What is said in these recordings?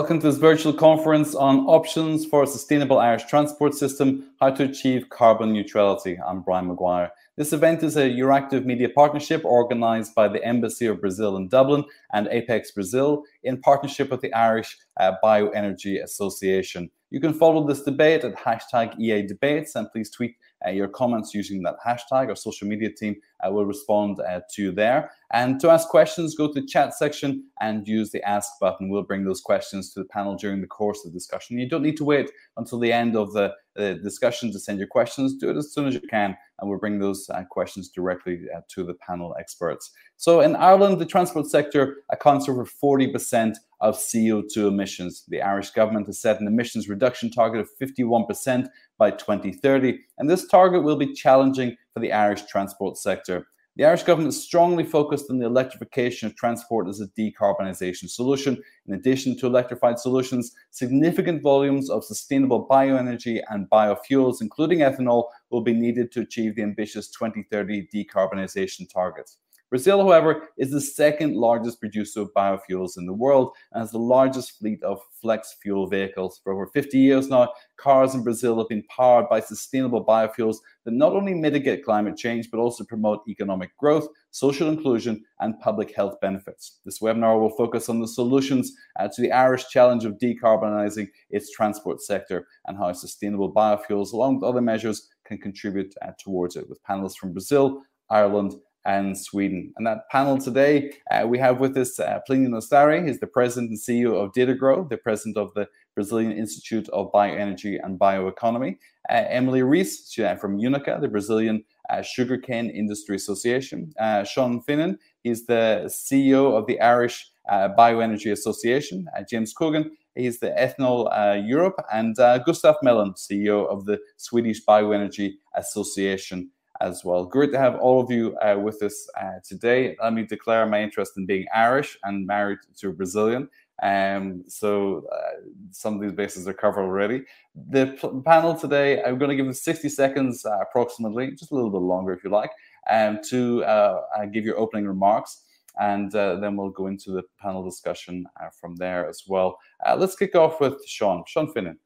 Welcome to this virtual conference on options for a sustainable Irish transport system, how to achieve carbon neutrality. I'm Brian Maguire. This event is a Euractiv media partnership organized by the Embassy of Brazil in Dublin and Apex Brazil in partnership with the Irish uh, Bioenergy Association. You can follow this debate at hashtag EA Debates and please tweet uh, your comments using that hashtag. Our social media team uh, will respond uh, to you there. And to ask questions, go to the chat section and use the ask button. We'll bring those questions to the panel during the course of the discussion. You don't need to wait until the end of the, the discussion to send your questions. Do it as soon as you can, and we'll bring those uh, questions directly uh, to the panel experts. So in Ireland, the transport sector accounts for 40% of CO2 emissions. The Irish government has set an emissions reduction target of 51% by 2030, and this target will be challenging for the Irish transport sector. The Irish government is strongly focused on the electrification of transport as a decarbonisation solution. In addition to electrified solutions, significant volumes of sustainable bioenergy and biofuels, including ethanol, will be needed to achieve the ambitious 2030 decarbonisation targets. Brazil, however, is the second largest producer of biofuels in the world and has the largest fleet of flex fuel vehicles. For over 50 years now, cars in Brazil have been powered by sustainable biofuels that not only mitigate climate change, but also promote economic growth, social inclusion, and public health benefits. This webinar will focus on the solutions uh, to the Irish challenge of decarbonising its transport sector and how sustainable biofuels, along with other measures, can contribute uh, towards it, with panelists from Brazil, Ireland, and Sweden. And that panel today, uh, we have with us uh, Plinio Nastari, he's the president and CEO of Datagro, the president of the Brazilian Institute of Bioenergy and Bioeconomy. Uh, Emily Rees uh, from UNICA, the Brazilian uh, Sugarcane Industry Association. Uh, Sean Finan, he's the CEO of the Irish uh, Bioenergy Association. James Cogan, he's the Ethanol Europe. And Gustav Melin, CEO of the Swedish Bioenergy Association as well. Great to have all of you uh, with us uh, today. Let me declare my interest in being Irish and married to a Brazilian. Um, so uh, some of these bases are covered already. The p- panel today, I'm going to give them 60 seconds uh, approximately, just a little bit longer if you like, um, to uh, uh, give your opening remarks. And then we'll go into the panel discussion from there as well. let's kick off with Sean. Sean Finan.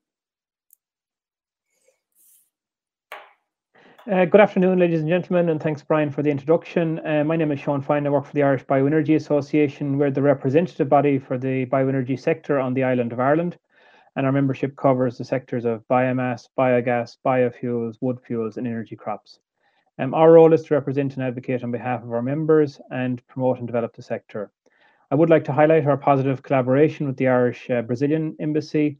Uh, good afternoon, ladies and gentlemen, and thanks, Brian, for the introduction. Uh, my name is Sean Fine. I work for the Irish Bioenergy Association. We're the representative body for the bioenergy sector on the island of Ireland, and our membership covers the sectors of biomass, biogas, biofuels, wood fuels, and energy crops. Um, our role is to represent and advocate on behalf of our members and promote and develop the sector. I would like to highlight our positive collaboration with the Irish uh, Brazilian Embassy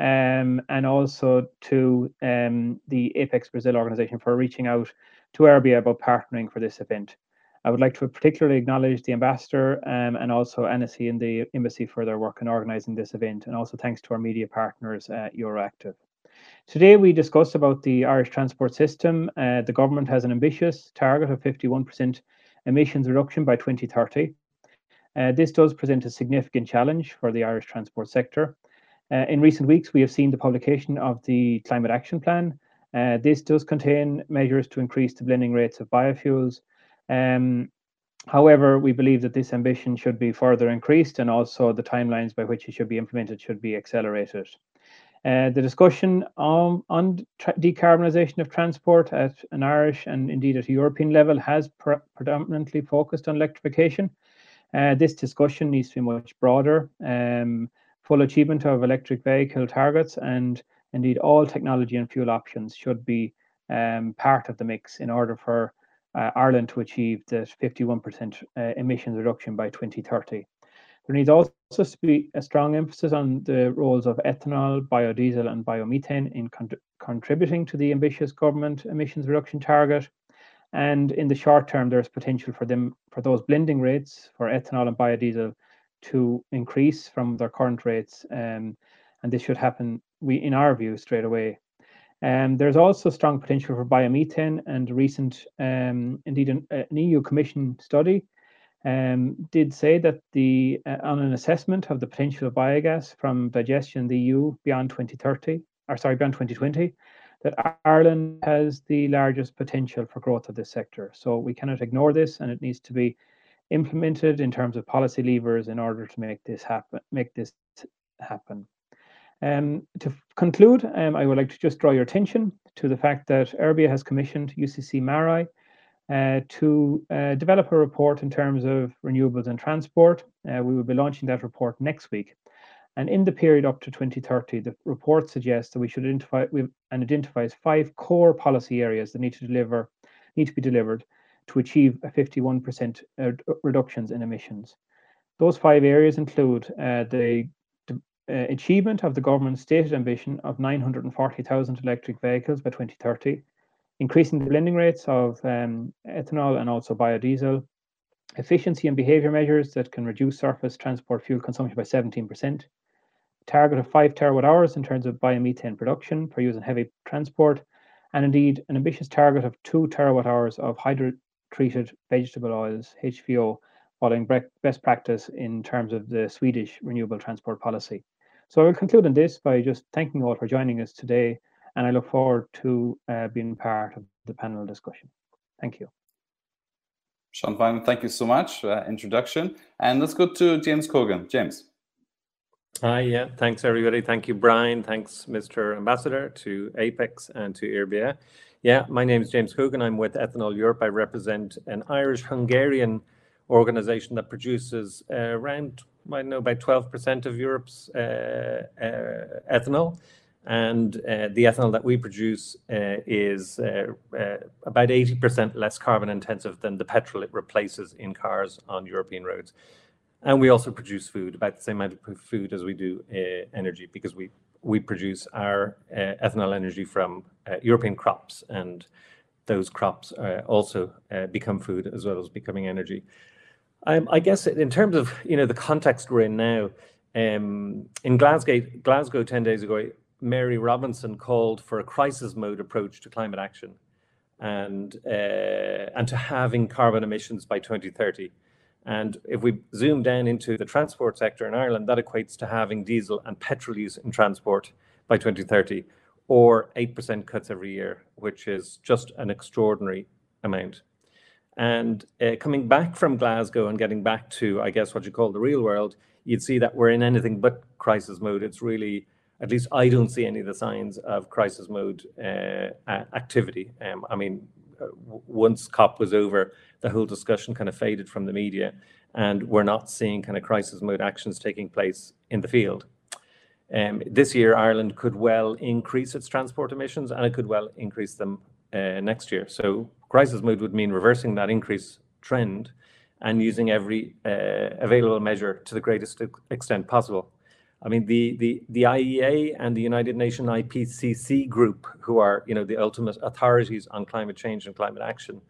um, and also to um, the Apex Brazil organization for reaching out to IRBEA about partnering for this event. I would like to particularly acknowledge the ambassador um, and also Annecy and the embassy for their work in organising this event, and also thanks to our media partners at Euractiv. Today we discussed about the Irish transport system. Uh, the government has an ambitious target of 51% emissions reduction by 2030. Uh, this does present a significant challenge for the Irish transport sector. Uh, in recent weeks, we have seen the publication of the Climate Action Plan. Uh, this does contain measures to increase the blending rates of biofuels. Um, however, we believe that this ambition should be further increased and also the timelines by which it should be implemented should be accelerated. Uh, the discussion on, on decarbonisation of transport at an Irish and indeed at a European level has pre predominantly focused on electrification. Uh, this discussion needs to be much broader. Um, full achievement of electric vehicle targets and indeed all technology and fuel options should be um, part of the mix in order for uh, Ireland to achieve the 51% uh, emissions reduction by 2030. There needs also to be a strong emphasis on the roles of ethanol, biodiesel, and biomethane in con contributing to the ambitious government emissions reduction target. And in the short term, there's potential for them for those blending rates for ethanol and biodiesel to increase from their current rates, um, and this should happen, we in our view, straight away. Um, there's also strong potential for biomethane, and recent, um, indeed, an, an, EU Commission study um, did say that the uh, on an assessment of the potential of biogas from digestion in the EU beyond 2030, or sorry, beyond 2020, that Ireland has the largest potential for growth of this sector. So we cannot ignore this, and it needs to be implemented in terms of policy levers in order to make this happen, make this happen. Um, to conclude, um, I would like to just draw your attention to the fact that IRBEA has commissioned UCC MaREI uh, to uh, develop a report in terms of renewables and transport. Uh, we will be launching that report next week. And in the period up to 2030, the report suggests that we should identify and identifies five core policy areas that need to deliver, need to be delivered to achieve a 51% uh, reductions in emissions. Those five areas include uh, the uh, achievement of the government's stated ambition of 940,000 electric vehicles by 2030, increasing the blending rates of um, ethanol and also biodiesel, efficiency and behavior measures that can reduce surface transport fuel consumption by 17%, target of 5 terawatt hours in terms of biomethane production for use in heavy transport, and indeed an ambitious target of 2 terawatt hours of hydrotreated vegetable oils, HVO, following best practice in terms of the Swedish renewable transport policy. So I will conclude on this by just thanking you all for joining us today, and I look forward to uh, being part of the panel discussion. Thank you. Sean Finan, thank you so much for that introduction. And let's go to James Cogan. James. Hi, yeah, thanks everybody. Thank you, Brian. Thanks, Mr. Ambassador, to Apex and to IRBEA. Yeah, my name is James Cogan. I'm with Ethanol Europe. I represent an Irish Hungarian organization that produces uh, around I know about 12% of Europe's uh, uh, ethanol. And uh, the ethanol that we produce uh, is uh, about 80% less carbon intensive than the petrol it replaces in cars on European roads. And we also produce food, about the same amount of food as we do energy, because we, we produce our ethanol energy from European crops. And those crops also become food as well as becoming energy. Um, I guess in terms of you know the context we're in now, um, in Glasgow, Glasgow ten days ago, Mary Robinson called for a crisis mode approach to climate action, and uh, and to halving carbon emissions by 2030. And if we zoom down into the transport sector in Ireland, that equates to having diesel and petrol use in transport by 2030, or 8% cuts every year, which is just an extraordinary amount. And uh, coming back from Glasgow and getting back to, I guess, what you call the real world, you'd see that we're in anything but crisis mode. It's really, at least I don't see any of the signs of crisis mode uh, activity. Um, I mean, uh, once COP was over, the whole discussion kind of faded from the media, and we're not seeing kind of crisis mode actions taking place in the field. Um, this year, Ireland could well increase its transport emissions, and it could well increase them uh, next year. So crisis mode would mean reversing that increase trend and using every uh, available measure to the greatest extent possible. I mean, the, the, the IEA and the United Nations IPCC group, who are, you know, the ultimate authorities on climate change and climate action,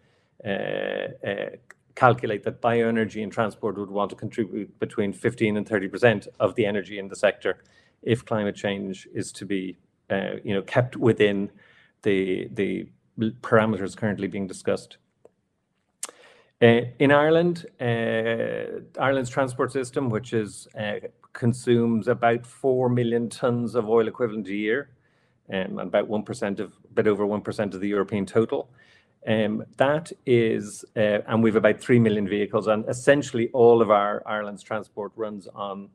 uh, uh, calculate that bioenergy and transport would want to contribute between 15 and 30% of the energy in the sector if climate change is to be, uh, you know, kept within the, the parameters currently being discussed. Uh, in Ireland, uh, Ireland's transport system, which is uh, consumes about four million tons of oil equivalent a year, um, and about one percent of, a bit over one percent of the European total. Um, that is, uh, and we've about three million vehicles, and essentially all of our Ireland's transport runs on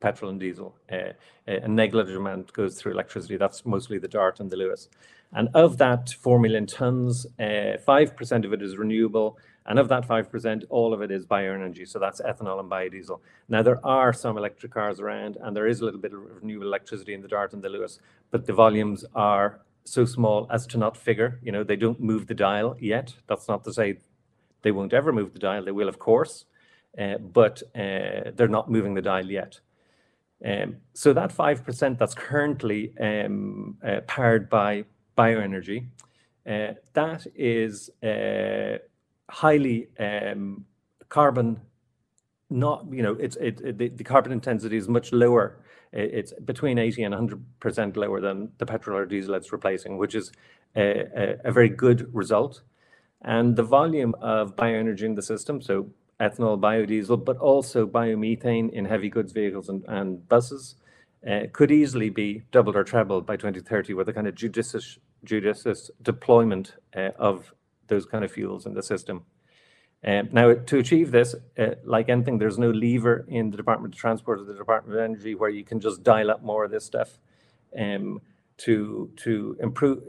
petrol and diesel. Uh, a negligible amount goes through electricity. That's mostly the Dart and the Luas. And of that 4 million tons, 5% uh, of it is renewable. And of that 5%, all of it is bioenergy. So that's ethanol and biodiesel. Now, there are some electric cars around, and there is a little bit of renewable electricity in the Dart and the Luas, but the volumes are so small as to not figure. You know, they don't move the dial yet. That's not to say they won't ever move the dial. They will, of course, uh, but uh, they're not moving the dial yet. Um, so that 5% that's currently um, uh, powered by bioenergy. Uh, that is uh, highly um, carbon not you know it's it, it the, the, carbon intensity is much lower it's between 80 and 100 percent lower than the petrol or diesel it's replacing which is a, a, a, very good result and the volume of bioenergy in the system so ethanol biodiesel but also biomethane in heavy goods vehicles and, and buses uh, could easily be doubled or trebled by 2030 with a kind of judicious judicious deployment uh, of those kind of fuels in the system. Um, now, to achieve this, uh, like anything, there's no lever in the Department of Transport or the Department of Energy where you can just dial up more of this stuff um, to to improve,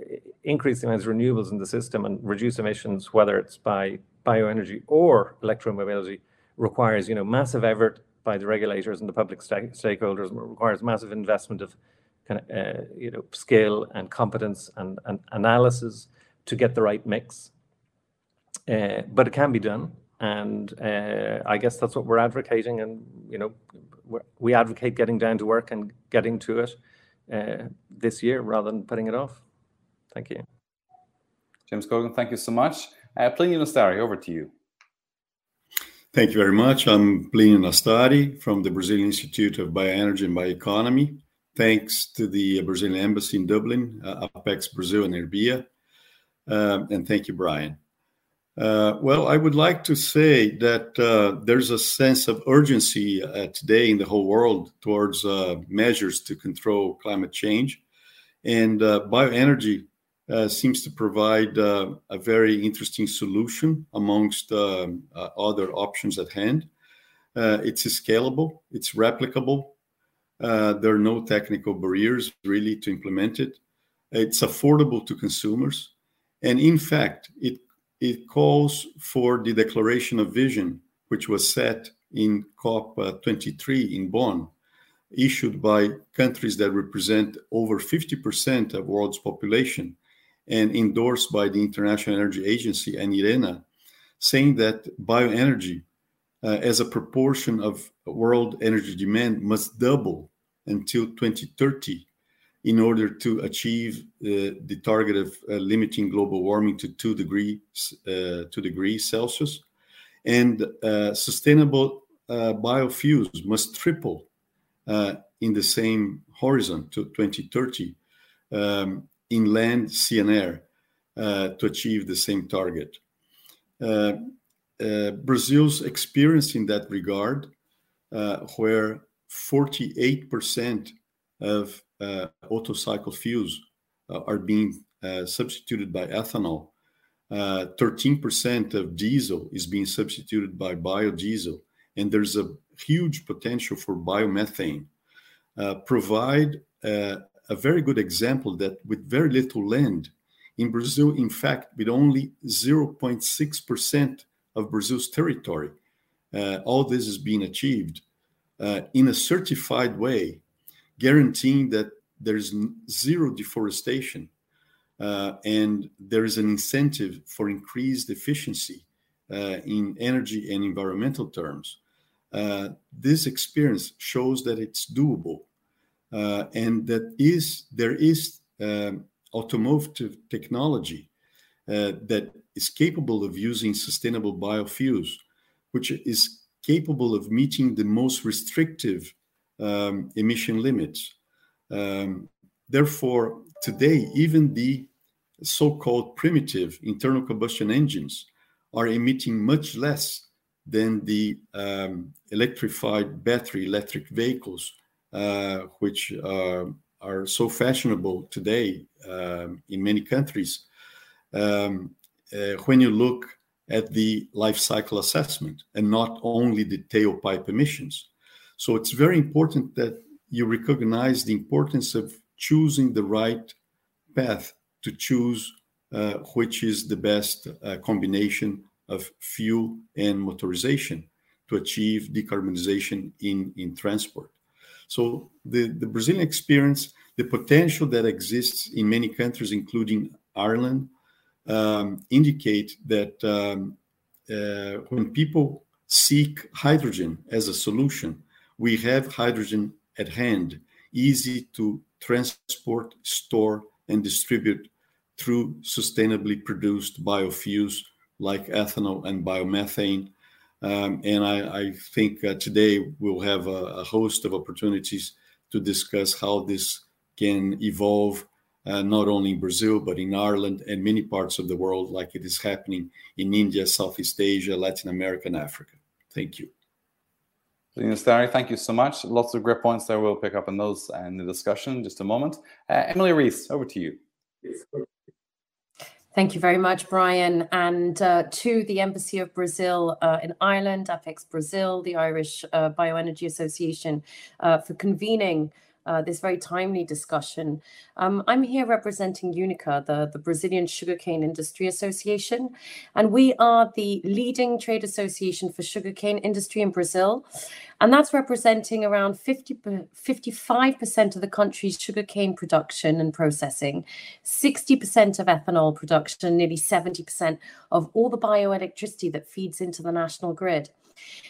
increase the amount of renewables in the system and reduce emissions, whether it's by bioenergy or electromobility, requires you know massive effort by the regulators and the public st- stakeholders. requires massive investment of kind of uh, you know skill and competence and, and analysis to get the right mix. Uh, but it can be done, and uh, I guess that's what we're advocating. And you know, we advocate getting down to work and getting to it uh, this year rather than putting it off. Thank you, James Cogan. Thank you so much. Uh, Plinio Nastari, over to you. Thank you very much. I'm Plinio Nastari from the Brazilian Institute of Bioenergy and Bioeconomy. Thanks to the Brazilian Embassy in Dublin, uh, Apex Brazil, and IRBEA. Um, and thank you, Brian. Uh, well, I would like to say that uh, there's a sense of urgency uh, today in the whole world towards uh, measures to control climate change. And uh, bioenergy uh, seems to provide a very interesting solution amongst um, other options at hand. it's scalable, it's replicable. there are no technical barriers really to implement it. It's affordable to consumers. And in fact, it it calls for the declaration of vision, which was set in COP23 in Bonn, issued by countries that represent over 50% of world's population and endorsed by the International Energy Agency and IRENA, saying that bioenergy uh, as a proportion of world energy demand must double until 2030 in order to achieve uh, the target of uh, limiting global warming to two degrees uh, two degrees Celsius, and uh, sustainable uh, biofuels must triple uh, in the same horizon to 2030 um, in land, sea, and air to achieve the same target. Brazil's experience in that regard, where 48% of uh, Otto cycle fuels uh, are being uh, substituted by ethanol. 13% of diesel is being substituted by biodiesel, and there's a huge potential for biomethane. provide a very good example that with very little land, in Brazil, in fact, with only 0.6% of Brazil's territory, uh, all this is being achieved uh, in a certified way guaranteeing that there's zero deforestation uh, and there is an incentive for increased efficiency uh, in energy and environmental terms. Uh, this experience shows that it's doable uh, and that is there is um, automotive technology uh, that is capable of using sustainable biofuels, which is capable of meeting the most restrictive um, emission limits. Um, therefore, today, even the so called primitive internal combustion engines are emitting much less than the um, electrified battery electric vehicles, uh, which uh, are so fashionable today um, in many countries. Um, uh, when you look at the life cycle assessment and not only the tailpipe emissions. So it's very important that you recognize the importance of choosing the right path to choose uh, which is the best uh, combination of fuel and motorization to achieve decarbonization in, in transport. So the, the Brazilian experience, the potential that exists in many countries, including Ireland, um, indicate that um, uh, when people seek hydrogen as a solution, we have hydrogen at hand, easy to transport, store, and distribute through sustainably produced biofuels like ethanol and biomethane. Um, and I, I think uh, today we'll have a, a, host of opportunities to discuss how this can evolve, uh, not only in Brazil, but in Ireland and many parts of the world, like it is happening in India, Southeast Asia, Latin America, and Africa. Thank you. Thank you so much. Lots of great points there. We'll pick up on those in the discussion in just a moment. Uh, Emily Rees, over to you. Thank you very much, Brian. And uh, to the Embassy of Brazil uh, in Ireland, Apex Brazil, the Irish uh, Bioenergy Association, uh, for convening uh, this very timely discussion. Um, I'm here representing UNICA, the, the Brazilian Sugarcane Industry Association, and we are the leading trade association for sugarcane industry in Brazil. And that's representing around 50, 55% of the country's sugarcane production and processing, 60% of ethanol production, nearly 70% of all the bioelectricity that feeds into the national grid.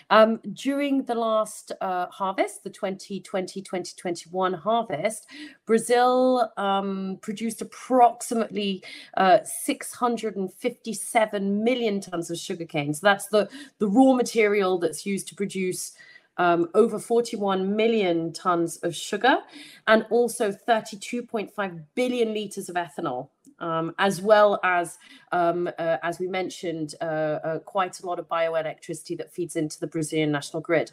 Um, during the last uh, harvest, the 2020-2021 harvest, Brazil um, produced approximately uh, 657 million tons of sugarcane. So that's the, the raw material that's used to produce um, over 41 million tons of sugar and also 32.5 billion liters of ethanol um, as well as, um, uh, as we mentioned, uh, uh, quite a lot of bioelectricity that feeds into the Brazilian national grid.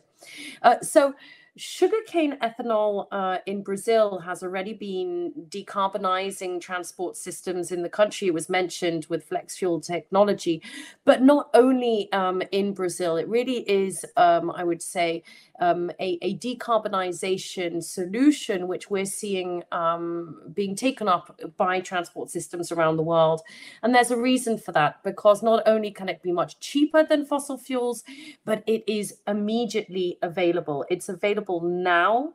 Uh, so Sugarcane ethanol uh, in Brazil has already been decarbonizing transport systems in the country. It was mentioned with flex fuel technology, but not only um, in Brazil. It really is, um, I would say, um, a, a, decarbonization solution, which we're seeing um, being taken up by transport systems around the world. And there's a reason for that, because not only can it be much cheaper than fossil fuels, but it is immediately available. It's available available now.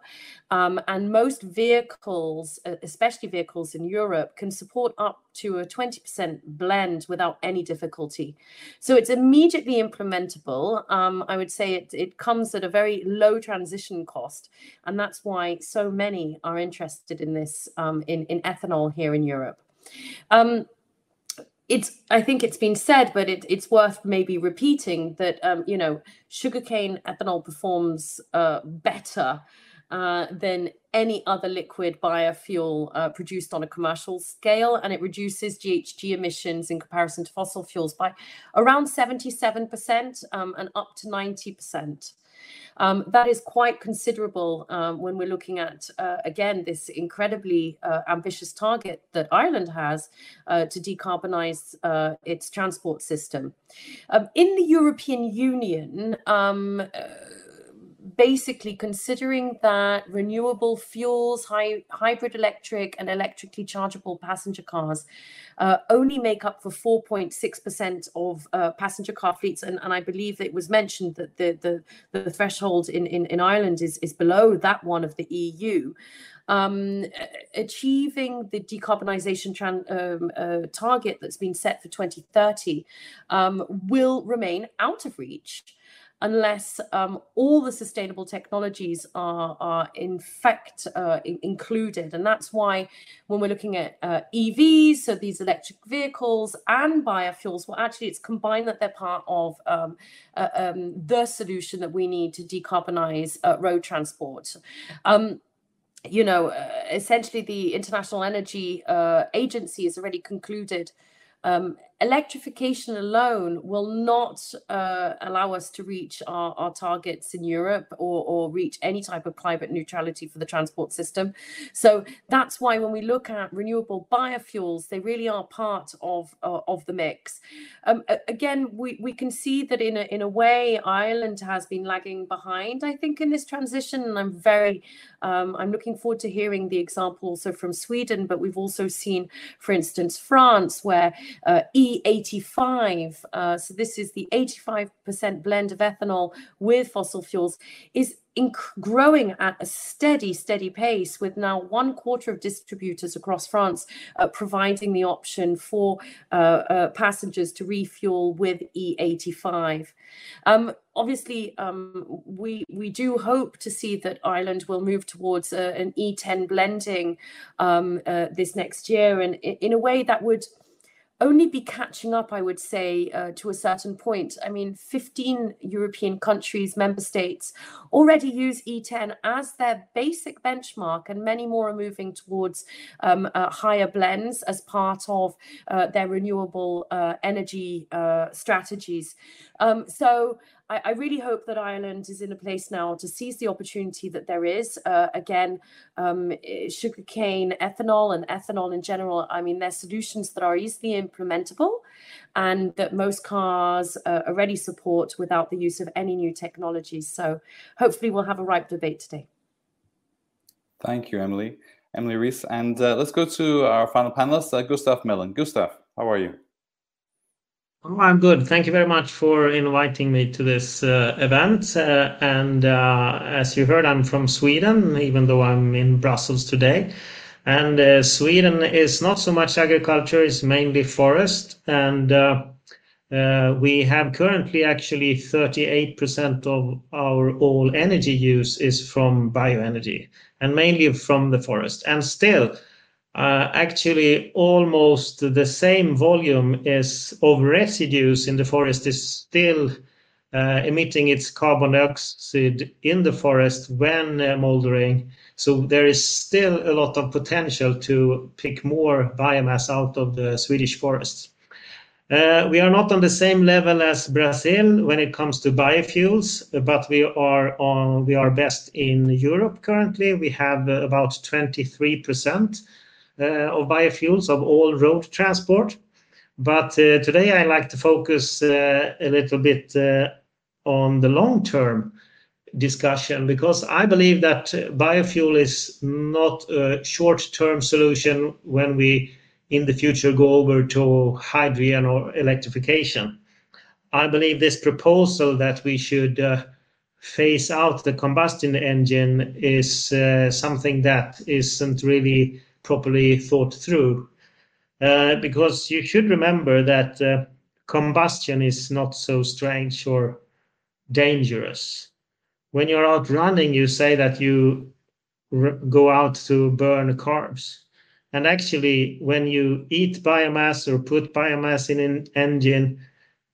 Um, and most vehicles, especially vehicles in Europe, can support up to a 20% blend without any difficulty. So it's immediately implementable. Um, I would say it, it comes at a very low transition cost. And that's why so many are interested in this, um, in, in ethanol here in Europe. Um, it's I think it's been said, but it, it's worth maybe repeating that um, you know sugarcane ethanol performs uh, better uh, than any other liquid biofuel uh, produced on a commercial scale, and it reduces GHG emissions in comparison to fossil fuels by around 77% um, and up to 90%. Um, that is quite considerable um, when we're looking at, uh, again, this incredibly uh, ambitious target that Ireland has uh, to decarbonize uh, its transport system. Um, in the European Union, um, uh, basically considering that renewable fuels, hybrid electric, and electrically chargeable passenger cars uh, only make up for 4.6% of uh, passenger car fleets. And, and I believe it was mentioned that the, the, the threshold in, in, in Ireland is, is below that one of the EU. Um, achieving the decarbonisation um, uh, target that's been set for 2030 um, will remain out of reach unless um, all the sustainable technologies are, are in fact uh, in- included. And that's why when we're looking at uh, EVs, so these electric vehicles and biofuels, well, actually, it's combined that they're part of um, uh, um, the solution that we need to decarbonize uh, road transport. Um, you know, uh, essentially, the International Energy uh, Agency has already concluded um, electrification alone will not uh, allow us to reach our, our targets in Europe or, or, reach any type of climate neutrality for the transport system. So that's why when we look at renewable biofuels, they really are part of uh, of the mix. Um, again, we, we can see that in a, in a way, Ireland has been lagging behind, I think, in this transition. And I'm very, um, I'm looking forward to hearing the example also from Sweden, but we've also seen, for instance, France, where uh, E85, uh, so this is the 85% blend of ethanol with fossil fuels, is inc- growing at a steady, steady pace, with now one quarter of distributors across France uh, providing the option for uh, uh passengers to refuel with E85. Um, obviously, um, we we do hope to see that Ireland will move towards uh, an E10 blending um, uh, this next year, and in a way that would only be catching up, I would say, uh, to a certain point. I mean, 15 European countries, member states, already use E10 as their basic benchmark, and many more are moving towards um, uh, higher blends as part of uh, their renewable uh, energy uh, strategies. Um, so I, I, really hope that Ireland is in a place now to seize the opportunity that there is. Uh, again, um, sugarcane, ethanol, and ethanol in general. I mean, they're solutions that are easily implementable and that most cars uh, already support without the use of any new technologies. So hopefully we'll have a ripe debate today. Thank you, Emily. Emily Rees. And uh, let's go to our final panelist, uh, Gustav Melin. Gustav, how are you? Oh, I'm good. Thank you very much for inviting me to this uh, event. Uh, and uh, as you heard, I'm from Sweden, even though I'm in Brussels today. And uh, Sweden is not so much agriculture, it's mainly forest. And uh, uh, we have currently actually 38% of our all energy use is from bioenergy and mainly from the forest. And still, uh, actually almost the same volume is of residues in the forest is still uh, emitting its carbon dioxide in the forest when uh, moldering. So there is still a lot of potential to pick more biomass out of the Swedish forests. Uh, we are not on the same level as Brazil when it comes to biofuels, but we are on we are best in Europe currently. We have uh, about 23% uh, of biofuels of all road transport. But uh, today I like to focus uh, a little bit on the long-term discussion because I believe that biofuel is not a short-term solution when we in the future go over to hydrogen or electrification. I believe this proposal that we should uh, phase out the combustion engine is uh, something that isn't really properly thought through. Uh, because you should remember that uh, combustion is not so strange or dangerous. When you're out running, you say that you go out to burn carbs. And actually, when you eat biomass or put biomass in an engine,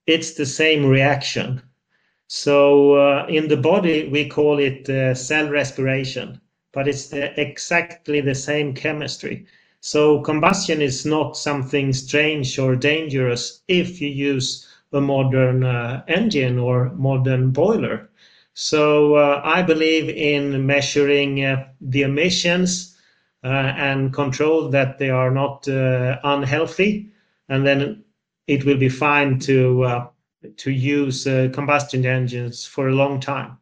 it's the same reaction. So uh, in the body, we call it uh, cell respiration but it's the, exactly the same chemistry. So combustion is not something strange or dangerous if you use a modern uh, engine or modern boiler. So uh, I believe in measuring uh, the emissions uh, and control that they are not uh, unhealthy, and then it will be fine to uh, to use combustion engines for a long time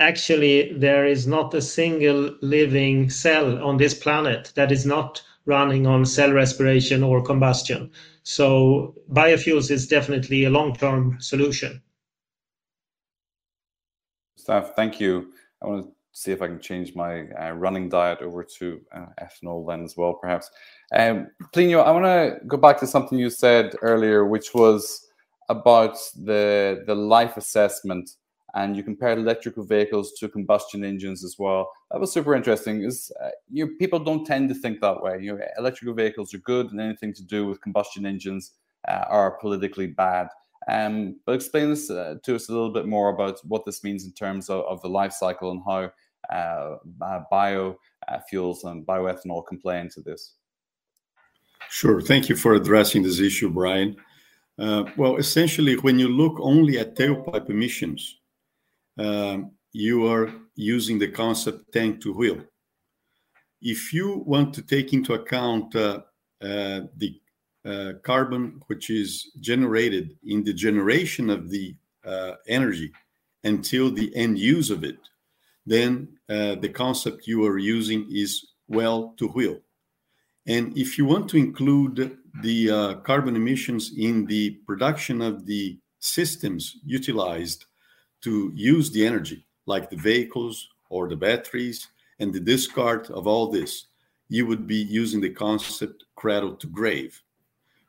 actually there is not a single living cell on this planet that is not running on cell respiration or combustion. So biofuels is definitely a long-term solution. Staff, thank you. I want to see if I can change my uh, running diet over to uh, ethanol then as well, perhaps. Um, Plinio, I want to go back to something you said earlier, which was about the the life assessment and you compared electrical vehicles to combustion engines as well. That was super interesting. Is uh, you people don't tend to think that way. You know, electrical vehicles are good, and anything to do with combustion engines uh, are politically bad. Um, but explain this uh, to us a little bit more about what this means in terms of, of the life cycle and how uh, uh, biofuels and bioethanol can play into this. Sure. Thank you for addressing this issue, Brian. Uh, well, essentially, when you look only at tailpipe emissions, um, you are using the concept tank to wheel. If you want to take into account uh, uh, the uh, carbon which is generated in the generation of the uh, energy until the end use of it, then uh, the concept you are using is well to wheel. And if you want to include the uh, carbon emissions in the production of the systems utilized to use the energy, like the vehicles or the batteries, and the discard of all this, you would be using the concept cradle to grave.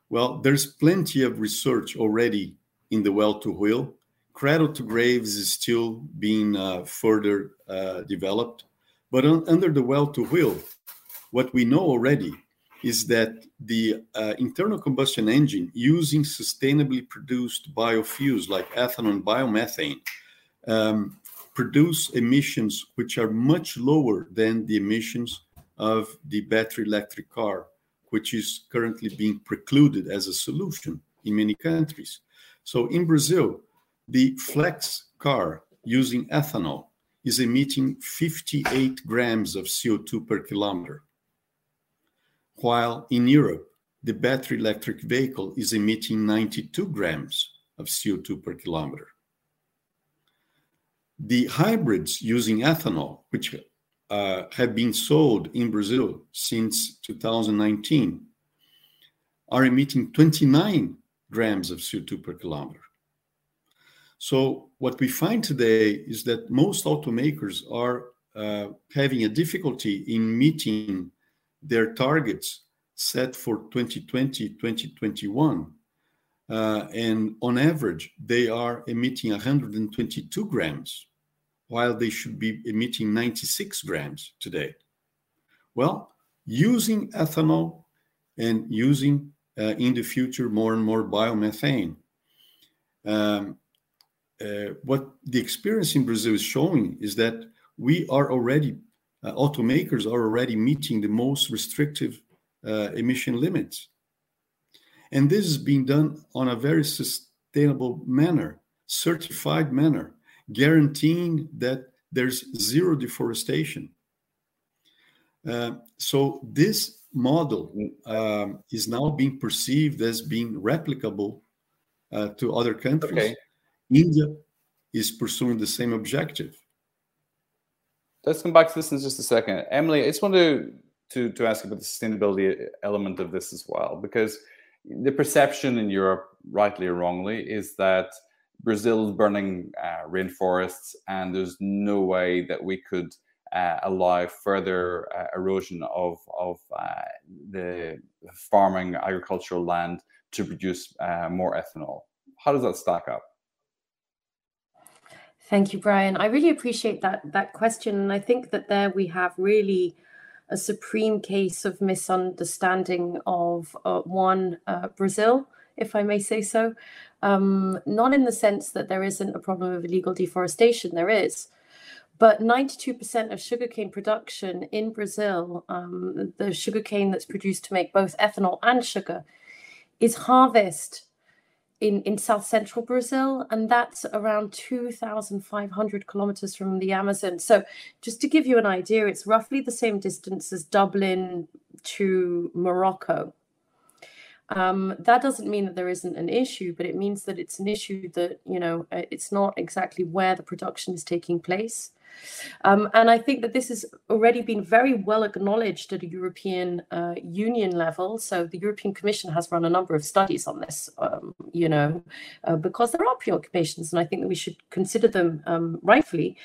Well, there's plenty of research already in the well to wheel. Cradle to graves is still being uh, further uh, developed. But under the well to wheel, what we know already is that the uh, internal combustion engine using sustainably produced biofuels like ethanol and biomethane um, produce emissions which are much lower than the emissions of the battery electric car, which is currently being precluded as a solution in many countries. So in Brazil, the flex car using ethanol is emitting 58 grams of CO2 per kilometer. While in Europe, the battery electric vehicle is emitting 92 grams of CO2 per kilometer. The hybrids using ethanol, which uh, have been sold in Brazil since 2019, are emitting 29 grams of CO2 per kilometer. So, what we find today is that most automakers are uh, having a difficulty in meeting their targets set for 2020 2021 uh, and on average they are emitting 122 grams while they should be emitting 96 grams today well using ethanol and using uh, in the future more and more biomethane um, uh, what the experience in brazil is showing is that we are already uh, automakers are already meeting the most restrictive uh, emission limits. And this is being done on a very sustainable manner, certified manner, guaranteeing that there's zero deforestation. Uh, so this model um, is now being perceived as being replicable uh, to other countries. Okay. India is pursuing the same objective. Let's come back to this in just a second. Emily, I just want to to to ask about the sustainability element of this as well, because the perception in Europe, rightly or wrongly, is that Brazil is burning uh, rainforests, and there's no way that we could uh, allow further uh, erosion of of uh, the farming agricultural land to produce uh, more ethanol. How does that stack up? Thank you, Brian. I really appreciate that that question, and I think that there we have really a supreme case of misunderstanding of uh, one Brazil, if I may say so. Um, not in the sense that there isn't a problem of illegal deforestation, there is. But 92% of sugarcane production in Brazil, um, the sugarcane that's produced to make both ethanol and sugar, is harvested in, in south central Brazil, and that's around 2,500 kilometers from the Amazon. So, just to give you an idea, it's roughly the same distance as Dublin to Morocco. Um, that doesn't mean that there isn't an issue, but it means that it's an issue that, you know, uh, it's not exactly where the production is taking place. Um, and I think that this has already been very well acknowledged at a European uh, Union level. So the European Commission has run a number of studies on this, um, you know, uh, because there are preoccupations, and I think that we should consider them um, rightfully.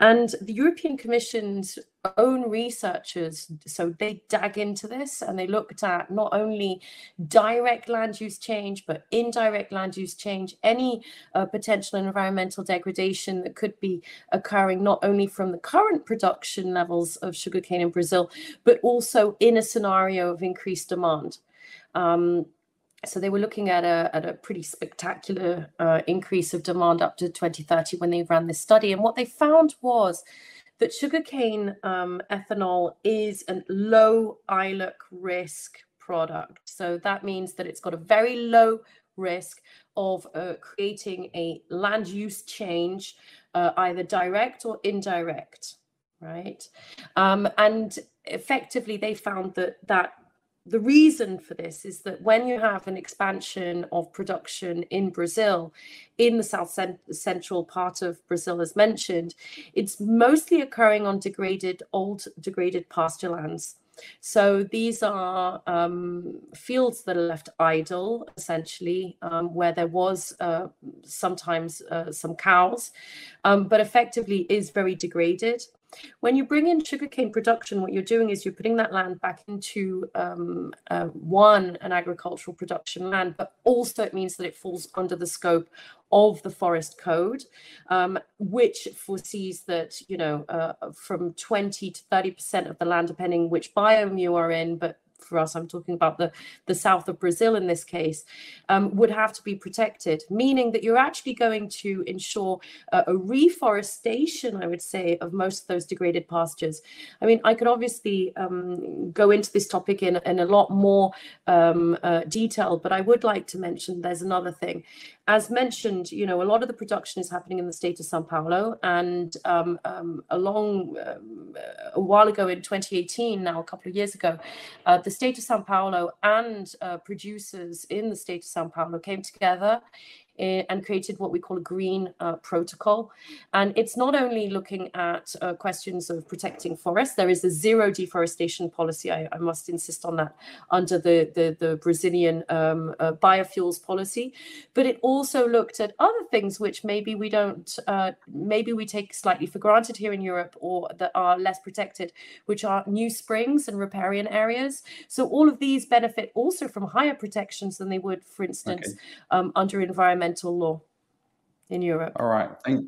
And the European Commission's own researchers, so they dug into this and they looked at not only direct land use change, but indirect land use change, any uh, potential environmental degradation that could be occurring not only from the current production levels of sugarcane in Brazil, but also in a scenario of increased demand. Um, so they were looking at a, at a pretty spectacular uh, increase of demand up to 2030 when they ran this study. And what they found was that sugarcane um, ethanol is a low ILUC risk product. So that means that it's got a very low risk of uh, creating a land use change, uh, either direct or indirect, right? Um, and effectively, they found that that the reason for this is that when you have an expansion of production in Brazil, in the south cent- central part of Brazil, as mentioned, it's mostly occurring on degraded, old degraded pasture lands. So these are um, fields that are left idle, essentially, um, where there was uh, sometimes uh, some cows, um, but effectively is very degraded. When you bring in sugarcane production, what you're doing is you're putting that land back into um, uh, one, an agricultural production land, but also it means that it falls under the scope of the forest code, um, which foresees that, you know, uh, from 20 to 30% of the land, depending which biome you are in, but for us, I'm talking about the, the south of Brazil in this case, um, would have to be protected, meaning that you're actually going to ensure uh, a reforestation, I would say, of most of those degraded pastures. I mean, I could obviously um, go into this topic in, in a lot more um, uh, detail, but I would like to mention there's another thing. As mentioned, you know, a lot of the production is happening in the state of Sao Paulo, and um, um, along um, a while ago in 2018, now a couple of years ago, uh, the state of Sao Paulo and uh, producers in the state of Sao Paulo came together and created what we call a green uh, protocol. And it's not only looking at uh, questions of protecting forests, there is a zero deforestation policy, I, I must insist on that, under the, the, the Brazilian um, uh, biofuels policy. But it also looked at other things which maybe we don't, uh, maybe we take slightly for granted here in Europe or that are less protected, which are new springs and riparian areas. So all of these benefit also from higher protections than they would, for instance, okay. um, under environmental environmental law in Europe. All right. Thank,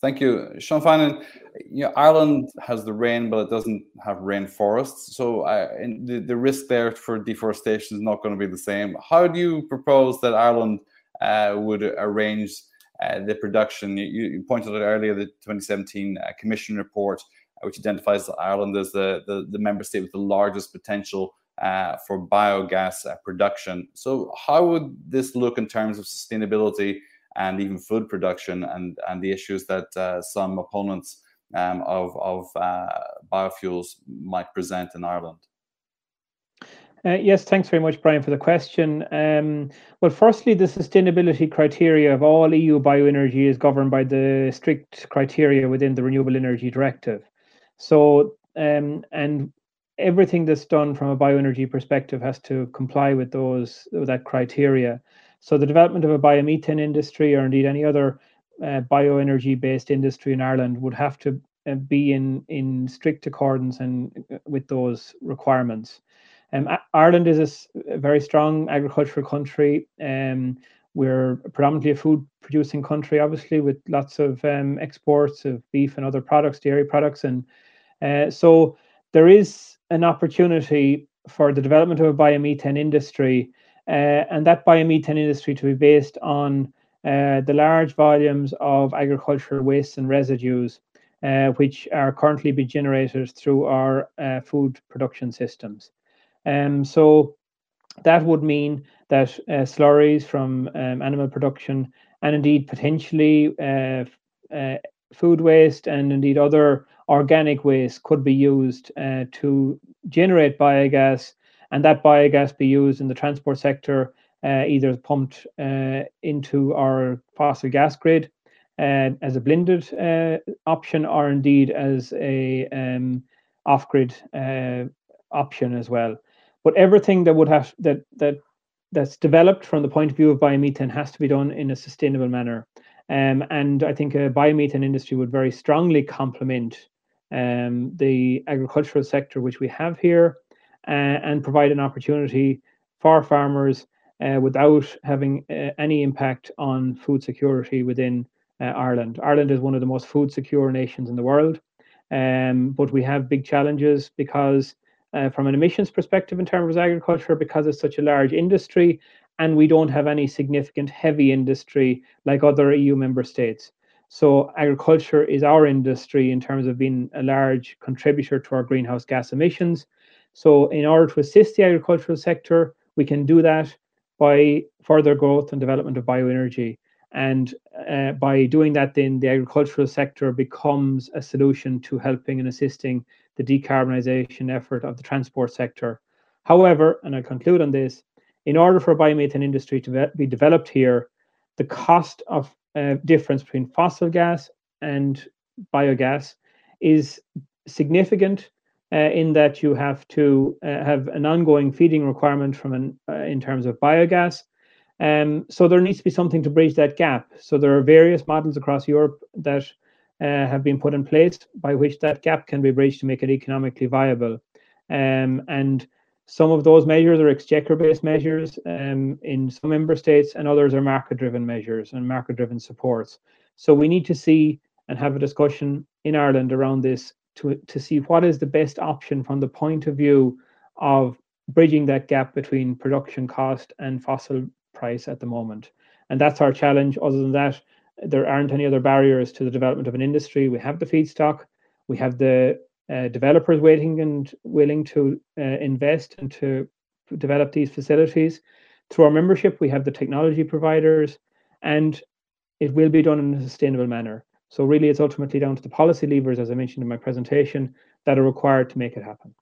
thank you. Sean Finan, you know, Ireland has the rain, but it doesn't have rainforests. So uh, the, the risk there for deforestation is not going to be the same. How do you propose that Ireland uh, would arrange uh, the production? You, you, pointed out earlier the 2017 uh, Commission report, uh, which identifies Ireland as the, the, the member state with the largest potential for biogas uh, production. So, how would this look in terms of sustainability and even food production and, and the issues that uh, some opponents um, of, of uh, biofuels might present in Ireland? Uh, yes, thanks very much, Brian, for the question. Um, well, firstly, the sustainability criteria of all EU bioenergy is governed by the strict criteria within the Renewable Energy Directive. So, um, and everything that's done from a bioenergy perspective has to comply with those with that criteria. So the development of a biomethane industry or indeed any other uh, bioenergy based industry in Ireland would have to uh, be in in strict accordance and uh, with those requirements. Um, Ireland is a, a, very strong agricultural country. Um, we're predominantly a food producing country, obviously, with lots of um, exports of beef and other products, dairy products, and uh, so there is an opportunity for the development of a biomethane industry, uh, and that biomethane industry to be based on uh, the large volumes of agricultural wastes and residues, uh, which are currently being generated through our uh, food production systems. Um, so that would mean that uh, slurries from um, animal production and indeed potentially uh, food waste and indeed other organic waste could be used uh, to generate biogas, and that biogas be used in the transport sector, uh, either pumped uh, into our fossil gas grid uh, as a blended uh, option, or indeed as a um, off-grid uh, option as well. But everything that would have that that that's developed from the point of view of biomethane has to be done in a sustainable manner. Um, and I think a biomethane industry would very strongly complement um, the agricultural sector which we have here uh, and provide an opportunity for farmers uh, without having uh, any impact on food security within uh, Ireland. Ireland is one of the most food secure nations in the world, um, but we have big challenges because, uh, from an emissions perspective, in terms of agriculture, because it's such a large industry, and we don't have any significant heavy industry like other EU member states. So agriculture is our industry in terms of being a large contributor to our greenhouse gas emissions. So in order to assist the agricultural sector, we can do that by further growth and development of bioenergy. And uh, by doing that, then the agricultural sector becomes a solution to helping and assisting the decarbonisation effort of the transport sector. However, and I'll conclude on this, in order for a biomethane industry to be developed here, the cost of uh, difference between fossil gas and biogas is significant uh, in that you have to uh, have an ongoing feeding requirement from an uh, in terms of biogas. Um, so there needs to be something to bridge that gap. So there are various models across Europe that uh, have been put in place by which that gap can be bridged to make it economically viable. Um, and some of those measures are exchequer-based measures um, in some member states, and others are market-driven measures and market-driven supports. So we need to see and have a discussion in Ireland around this to, to see what is the best option from the point of view of bridging that gap between production cost and fossil price at the moment. And that's our challenge. Other than that, there aren't any other barriers to the development of an industry. We have the feedstock, we have the uh, developers waiting and willing to uh, invest and to develop these facilities. Through our membership, we have the technology providers, and it will be done in a sustainable manner. So, really, it's ultimately down to the policy levers, as I mentioned in my presentation, that are required to make it happen.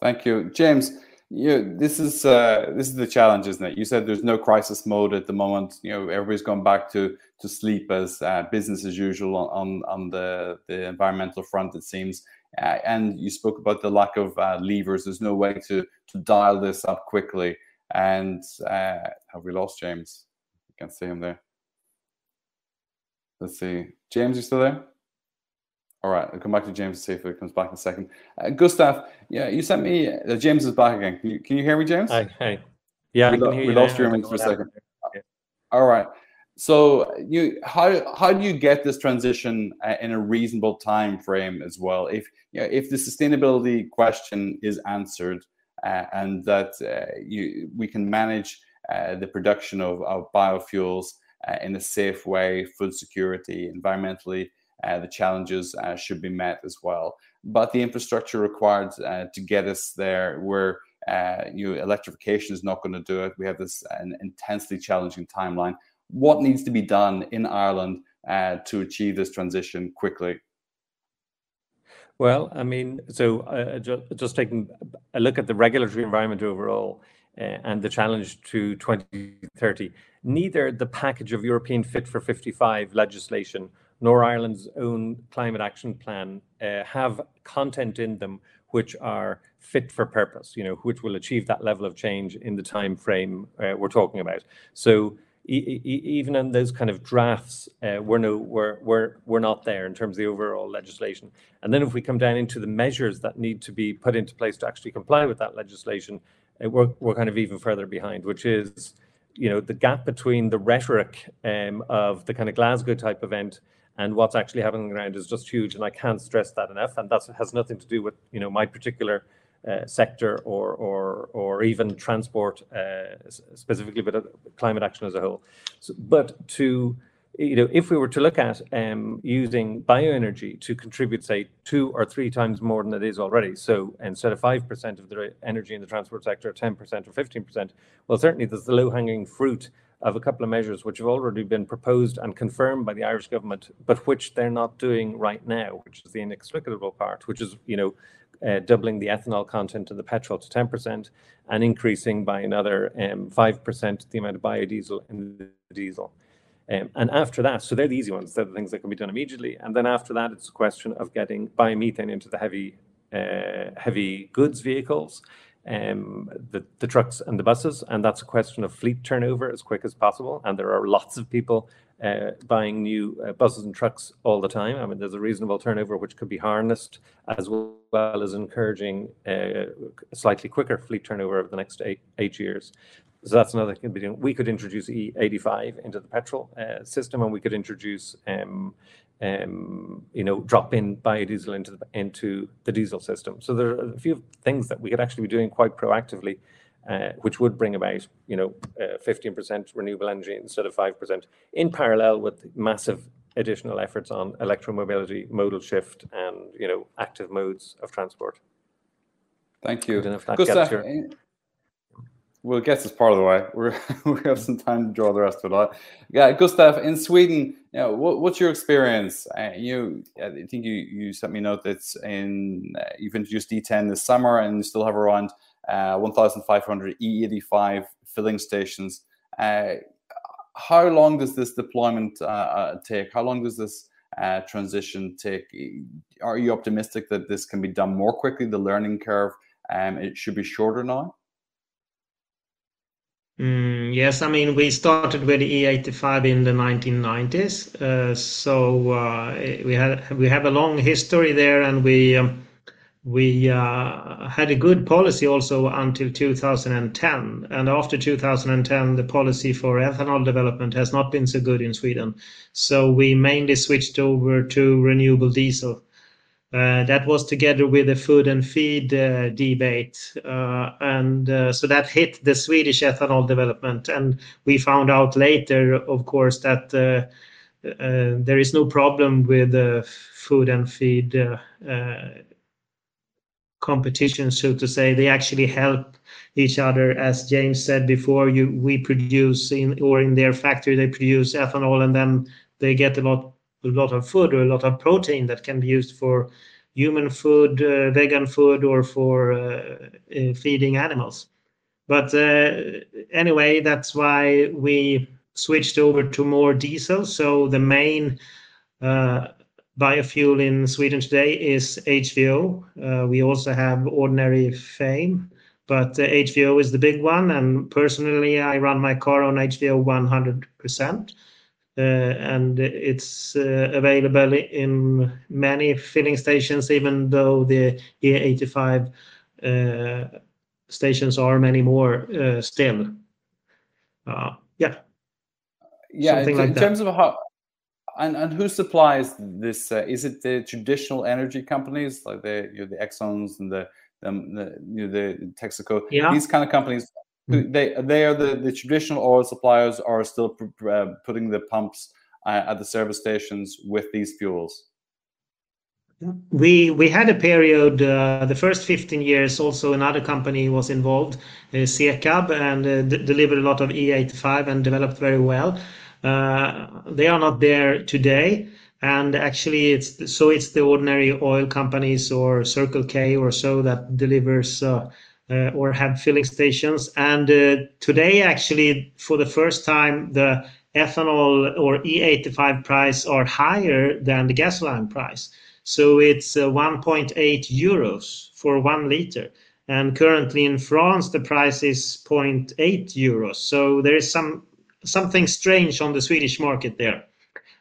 Thank you. James, you this is uh, this is the challenge, isn't it? You said there's no crisis mode at the moment. You know, everybody's going back to to sleep as uh, business as usual on on the the environmental front. It seems, uh, and you spoke about the lack of uh, levers. There's no way to to dial this up quickly. And uh, have we lost James? You can see him there. Let's see, James, you still there? All right, I'll come back to James to see if it comes back in a second. Uh, Gustav, yeah, you sent me. Uh, James is back again. Can you, can you hear me, James? Hi, hi. Yeah, we, hear we you lost your image for a second. All right. So you how how do you get this transition uh, in a reasonable time frame as well? If you know, if the sustainability question is answered uh, and that uh, you we can manage uh, the production of, of biofuels uh, in a safe way, food security, environmentally, uh, the challenges should be met as well. But the infrastructure required to get us there, where you electrification is not going to do it. We have this an intensely challenging timeline. What needs to be done in Ireland uh, to achieve this transition quickly? Well, I mean, so uh, just, just taking a look at the regulatory environment overall uh, and the challenge to 2030, neither the package of European Fit for 55 legislation nor Ireland's own climate action plan uh, have content in them which are fit for purpose, you know, which will achieve that level of change in the time frame uh, we're talking about. So even in those kind of drafts, uh, we're no we're we're we're not there in terms of the overall legislation. And then if we come down into the measures that need to be put into place to actually comply with that legislation, uh, we're we're kind of even further behind, which is you know the gap between the rhetoric um, of the kind of Glasgow type event and what's actually happening on the ground is just huge, and I can't stress that enough. And that has nothing to do with you know my particular sector or or or even transport uh, specifically, but uh, climate action as a whole. So, but to you know, if we were to look at um, using bioenergy to contribute, say, two or three times more than it is already, so instead of five percent of the energy in the transport sector, ten percent or fifteen percent, well, certainly there's the low-hanging fruit of a couple of measures which have already been proposed and confirmed by the Irish government, but which they're not doing right now, which is the inexplicable part, which is, you know, uh, doubling the ethanol content of the petrol to 10% and increasing by another um, 5% the amount of biodiesel in the diesel. Um, and after that, so they're the easy ones. They're the things that can be done immediately. And then after that, it's a question of getting biomethane into the heavy, uh, heavy goods vehicles um, the, the trucks and the buses, and that's a question of fleet turnover as quick as possible. And there are lots of people uh, buying new uh, buses and trucks all the time. I mean, there's a reasonable turnover which could be harnessed, as well as encouraging uh, slightly quicker fleet turnover over the next eight, eight years. So that's another thing we We could introduce E85 into the petrol uh, system, and we could introduce um, um, you know, drop in biodiesel into the, into the diesel system. So there are a few things that we could actually be doing quite proactively, uh, which would bring about, you know, uh, 15% renewable energy instead of 5%, in parallel with massive additional efforts on electromobility, modal shift, and you know, active modes of transport. Thank you. Gustav, we'll get this part of the way. We're, we have some time to draw the rest of it out. Yeah, Gustav, in Sweden, you know, what, what's your experience? Uh, you, I think you, you sent me a note that's in, uh, you've introduced D10 this summer and you still have around 1,500 E85 filling stations. Uh, how long does this deployment uh, uh, take? How long does this transition take? Are you optimistic that this can be done more quickly? The learning curve um, it should be shorter now? Mm, yes, I mean, we started with the E85 in the 1990s. Uh, so uh, we had we have a long history there, and we um, we uh, had a good policy also until 2010. And after 2010, the policy for ethanol development has not been so good in Sweden. So we mainly switched over to renewable diesel. Uh, that was together with the food and feed uh, debate. Uh, and uh, so that hit the Swedish ethanol development. And we found out later, of course, that uh, there is no problem with food and feed competition, so to say. They actually help each other. As James said before, you, we produce in or in their factory, they produce ethanol and then they get a lot a lot of food or a lot of protein that can be used for human food, uh, vegan food, or for uh, uh, feeding animals. But anyway, that's why we switched over to more diesel. So the main biofuel in Sweden today is HVO. Uh, we also have ordinary FAME, but uh, HVO is the big one. And personally, I run my car on HVO 100%. Uh, and it's available in many filling stations, even though the E85 stations are many more still. Yeah. Yeah, in terms of how and who supplies this? Uh, is it the traditional energy companies like the the Exxons and the the Texaco? Yeah. These kind of companies, mm-hmm. they they are the the traditional oil suppliers are still uh, putting the pumps uh, at the service stations with these fuels? We we had a period, the first 15 years, also another company was involved, Sekab, and delivered a lot of E85 and developed very well. Uh, they are not there today. And actually, it's so it's the ordinary oil companies or Circle K or so that delivers uh, uh, or have filling stations. And today, actually, for the first time, the ethanol or E85 price are higher than the gasoline price. So it's 1.8 euros for one liter. And currently in France, the price is 0.8 euros. So there is something strange on the Swedish market there.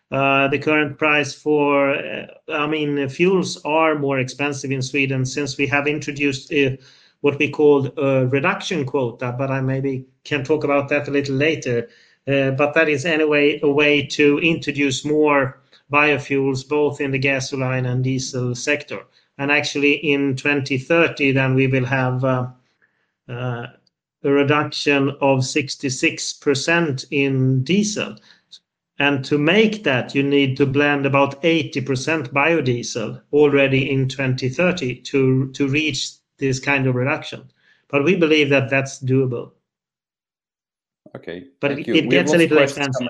Uh, the current price for, uh, I mean, fuels are more expensive in Sweden since we have introduced uh, what we call a reduction quota, but I maybe can talk about that a little later. But that is anyway a way to introduce more biofuels, both in the gasoline and diesel sector. And actually, in 2030, then we will have a reduction of 66% in diesel. And to make that, you need to blend about 80% biodiesel already in 2030 to to reach this kind of reduction. But we believe that that's doable. Okay. But it gets a little expensive.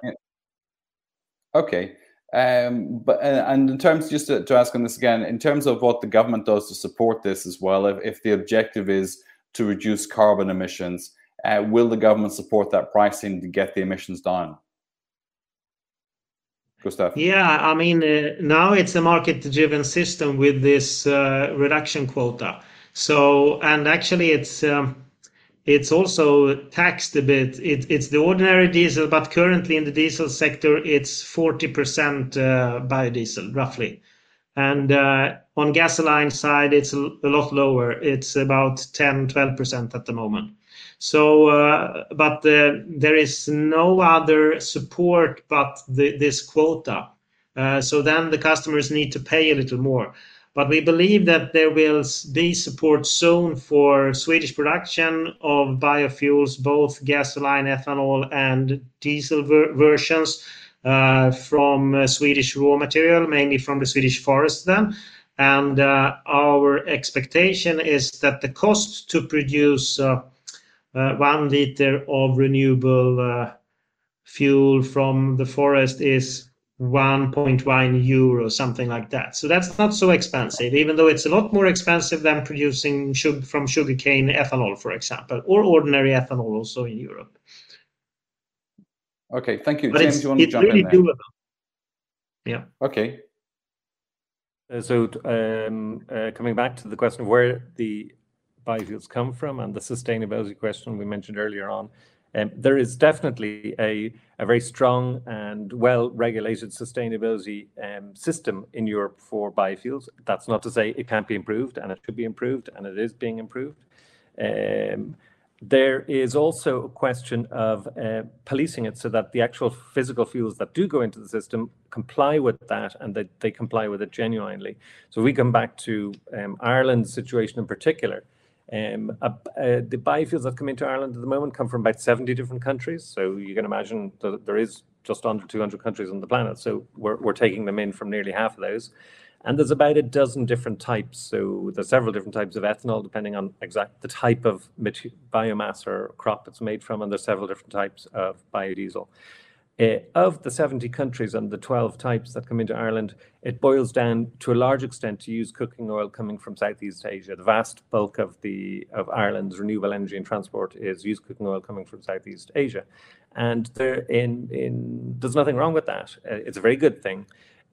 Okay. Um, but and in terms, just to to, ask on this again, in terms of what the government does to support this as well, if, if the objective is to reduce carbon emissions, uh, will the government support that pricing to get the emissions down? Gustav? Yeah, I mean, uh, now it's a market-driven system with this uh, reduction quota. So, and actually, it's um, it's also taxed a bit. It's the ordinary diesel, but currently in the diesel sector, it's 40% biodiesel, roughly. And uh, on gasoline side, it's a lot lower. It's about 10%-12% at the moment. So, uh, but there is no other support but this quota. Uh, so then the customers need to pay a little more. But we believe that there will be support soon for Swedish production of biofuels, both gasoline, ethanol, and diesel versions Uh, from uh, Swedish raw material, mainly from the Swedish forest then. And uh, our expectation is that the cost to produce one liter of renewable fuel from the forest is 1.1 euro, something like that. So that's not so expensive, even though it's a lot more expensive than producing from sugarcane ethanol, for example, or ordinary ethanol also in Europe. Okay. Thank you. James, do you want to jump in? It's really doable. Yeah. Okay. Uh, so um, uh, coming back to the question of where the biofuels come from and the sustainability question we mentioned earlier on, um, there is definitely a a very strong and well-regulated sustainability um, system in Europe for biofuels. That's not to say it can't be improved, and it should be improved, and it is being improved. There is also a question of uh, policing it so that the actual physical fuels that do go into the system comply with that and that they comply with it genuinely. So we come back to um, Ireland's situation in particular. Um, uh, the biofuels that come into Ireland at the moment come from about 70 different countries. So you can imagine that there is just under 200 countries on the planet. So we're taking them in from nearly half of those. And there's about a dozen different types. So there's several different types of ethanol depending on exact the type of biomass or crop it's made from. And there's several different types of biodiesel. uh, of the 70 countries and the 12 types that come into Ireland, it boils down to a large extent to use cooking oil coming from Southeast Asia. The vast bulk of the of Ireland's renewable energy and transport is used cooking oil coming from Southeast Asia, and there in in there's nothing wrong with that. Uh, it's a very good thing,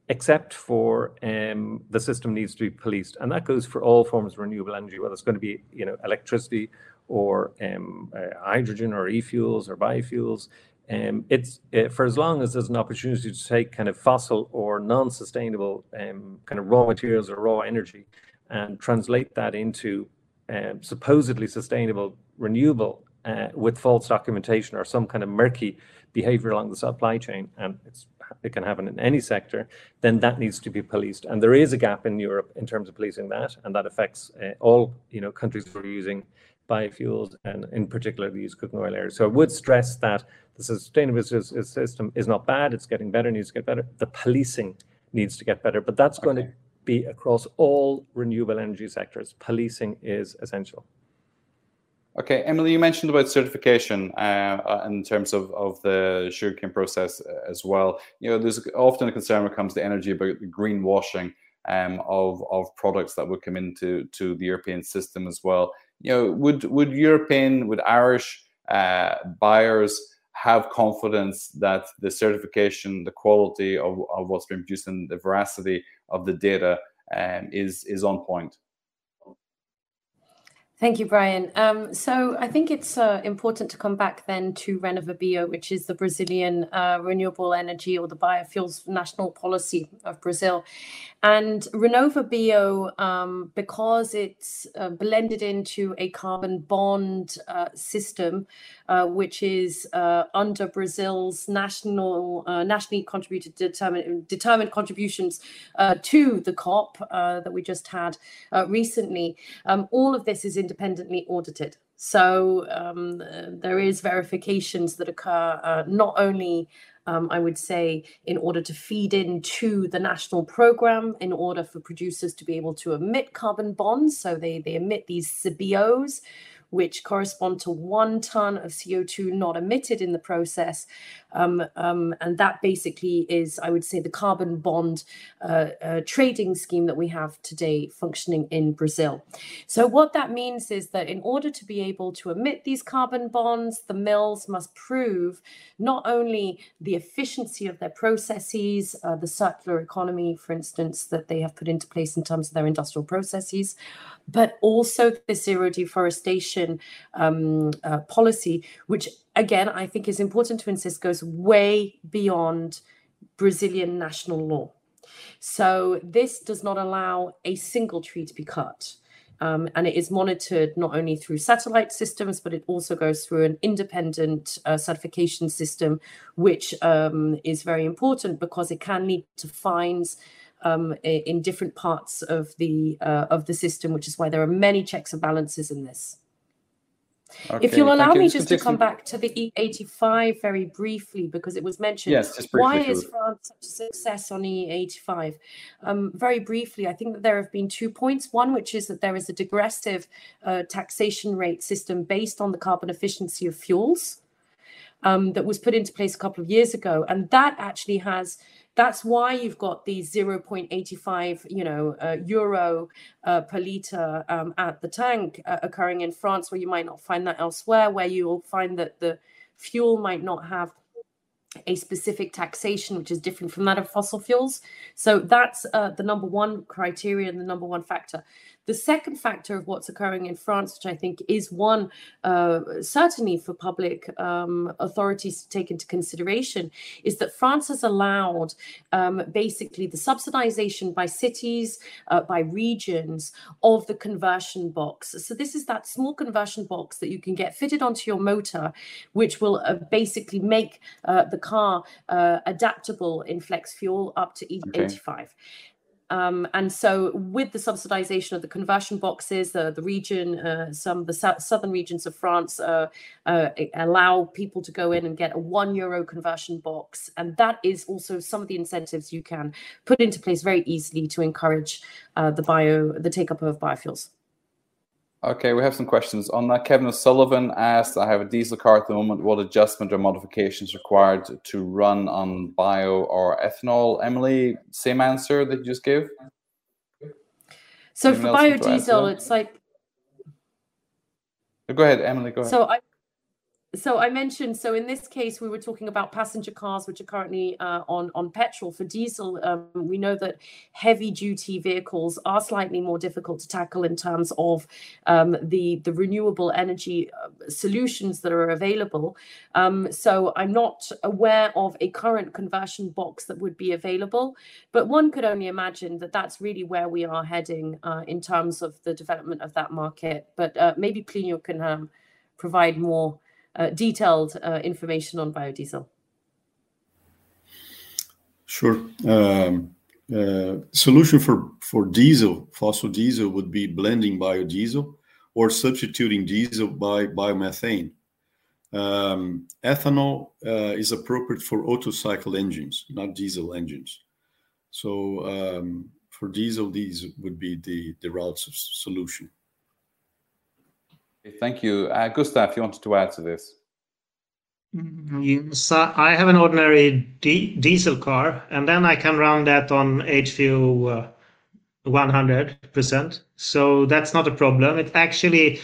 except for um, the system needs to be policed, and that goes for all forms of renewable energy, whether it's going to be you know electricity or um, uh, hydrogen or e-fuels or biofuels. Um, it's uh, for as long as there's an opportunity to take kind of fossil or non-sustainable um, kind of raw materials or raw energy and translate that into um, supposedly sustainable renewable uh, with false documentation or some kind of murky behavior along the supply chain, and it can happen in any sector, then that needs to be policed. And there is a gap in Europe in terms of policing that, and that affects uh, all you know countries who are using biofuels and in particular the use cooking oil areas. So I would stress that the sustainability system is not bad, it's getting better, needs to get better. The policing needs to get better, but that's okay. going to be across all renewable energy sectors. Policing is essential. Okay, Emily, you mentioned about certification uh, uh in terms of, of the sugarcane process uh, as well. You know, there's often a concern when it comes to energy about the greenwashing um, of of products that would come into to the European system as well. You know, would would European, would Irish uh, buyers have confidence that the certification, the quality of, of what's been produced, and the veracity of the data um, is is on point. Thank you, Brian. Um, so I think it's uh, important to come back then to RenovaBio, which is the Brazilian uh, renewable energy or the biofuels national policy of Brazil. And RenovaBio, um, because it's uh, blended into a carbon bond uh, system, uh, which is uh, under Brazil's national uh, nationally contributed determined determined contributions uh, to the COP that we just had recently. Um, all of this is independently audited. So um, there is verifications that occur not only um, I would say, in order to feed into the national program, in order for producers to be able to emit carbon bonds. So they, they emit these CBIOs, which correspond to one ton of CO2 not emitted in the process. Um, um, and that basically is, I would say, the carbon bond uh, uh, trading scheme that we have today functioning in Brazil. So, what that means is that in order to be able to emit these carbon bonds, the mills must prove not only the efficiency of their processes, uh, the circular economy, for instance, that they have put into place in terms of their industrial processes, but also the zero deforestation um, uh, policy, which again I think is important to insist goes way beyond Brazilian national law. So this does not allow a single tree to be cut. Um, and it is monitored not only through satellite systems, but it also goes through an independent uh, certification system, which um, is very important because it can lead to fines um, in different parts of the uh, of the system, which is why there are many checks and balances in this. Okay, if you'll allow me just to come back to the E85 very briefly, because it was mentioned. Yes, just briefly. Why is France such a success on E85? Um, very briefly, I think that there have been two points. One, which is that there is a degressive uh, taxation rate system based on the carbon efficiency of fuels um, that was put into place a couple of years ago. And that actually has that's why you've got the 0.85 you know uh, euro uh, per liter um, at the tank uh, occurring in france where you might not find that elsewhere where you'll find that the fuel might not have a specific taxation which is different from that of fossil fuels. So that's uh, the number one criteria and the number one factor the second factor of what's occurring in France, which I think is one uh, certainly for public um, authorities to take into consideration, is that France has allowed um, basically the subsidization by cities, uh, by regions of the conversion box. So this is that small conversion box that you can get fitted onto your motor, which will uh, basically make uh, the car uh, adaptable in flex fuel up to okay. 85. Um, and so, with the subsidization of the conversion boxes, the, the region, uh, some of the so- southern regions of France uh, uh, allow people to go in and get a one euro conversion box. And that is also some of the incentives you can put into place very easily to encourage uh, the bio, the take up of biofuels. Okay, we have some questions on that. Kevin O'Sullivan asked, I have a diesel car at the moment. What adjustment or modifications required to run on bio or ethanol? Emily, same answer that you just gave? So Anyone for biodiesel, it's like. Go ahead, Emily, go ahead. So I, so I mentioned, so in this case, we were talking about passenger cars, which are currently uh, on, on petrol. For diesel, um, we know that heavy duty vehicles are slightly more difficult to tackle in terms of um, the, the renewable energy uh, solutions that are available. Um, so I'm not aware of a current conversion box that would be available, but one could only imagine that that's really where we are heading uh, in terms of the development of that market. But uh, maybe Plinio can um, provide more uh, detailed uh, information on biodiesel? Sure. Um, uh, solution for, for diesel, fossil diesel, would be blending biodiesel or substituting diesel by biomethane. Um, ethanol uh, is appropriate for Otto cycle engines, not diesel engines. So um, for diesel, these would be the, the routes of solution. Thank you. Uh, Gustav, you wanted to add to this? Yes, I have an ordinary di diesel car, and then I can run that on HVO uh, 100%. So that's not a problem. It actually,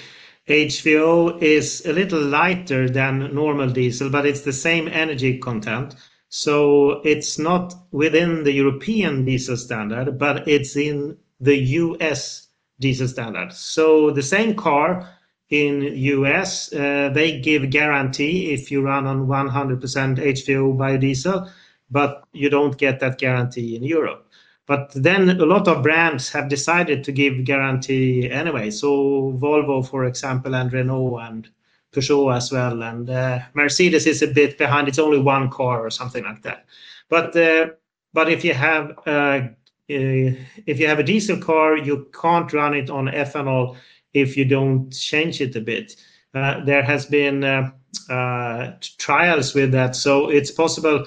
HVO is a little lighter than normal diesel, but it's the same energy content. So it's not within the European diesel standard, but it's in the US diesel standard. So the same car in US, uh, they give guarantee if you run on 100% HVO biodiesel, but you don't get that guarantee in Europe. But then a lot of brands have decided to give guarantee anyway. So Volvo, for example, and Renault and Peugeot as well, and uh, Mercedes is a bit behind. It's only one car or something like that. But uh, but if you have uh, uh if you have a diesel car, you can't run it on ethanol if you don't change it a bit. Uh, there has been uh, uh, trials with that, so it's possible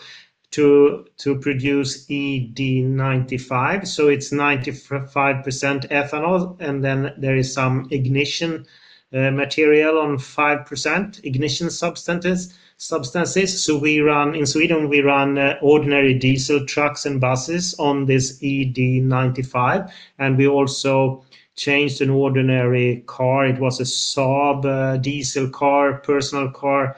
to to produce ED95. So it's 95% ethanol, and then there is some ignition uh, material on 5% ignition substances. Substances. So we run in Sweden. We run uh, ordinary diesel trucks and buses on this ED95, and we also changed an ordinary car. It was a Saab uh, diesel car, personal car.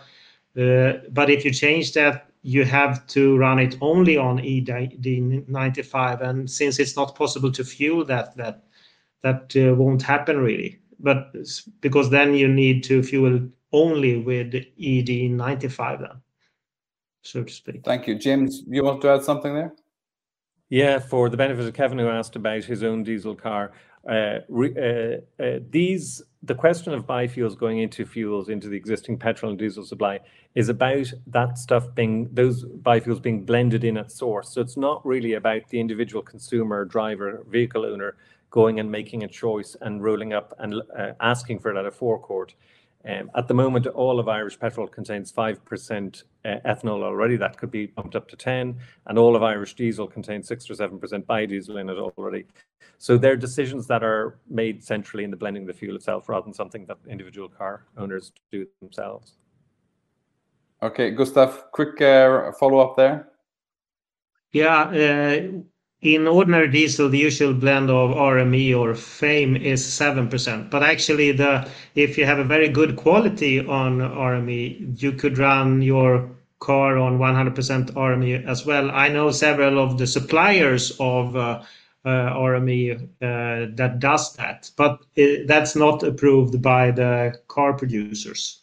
Uh, but if you change that, you have to run it only on ED95. And since it's not possible to fuel that, that that uh, won't happen really. But because then you need to fuel only with ED95 then, so to speak. Thank you, James. You want to add something there? Yeah, for the benefit of Kevin, who asked about his own diesel car, uh, uh, uh, these the question of biofuels going into fuels into the existing petrol and diesel supply is about that stuff being those biofuels being blended in at source. So it's not really about the individual consumer, driver, vehicle owner going and making a choice and rolling up and uh, asking for it at a forecourt. Um, at the moment, all of Irish petrol contains 5% uh, ethanol already. That could be bumped up to 10. And all of Irish diesel contains 6 or 7% biodiesel in it already. So they're decisions that are made centrally in the blending of the fuel itself rather than something that individual car owners do themselves. Okay, Gustav, quick uh, follow up there. Yeah, uh, in ordinary diesel, the usual blend of RME or FAME is 7%. But actually, the if you have a very good quality on RME, you could run your car on 100% RME as well. I know several of the suppliers of uh, uh, RME uh, that does that, but it, that's not approved by the car producers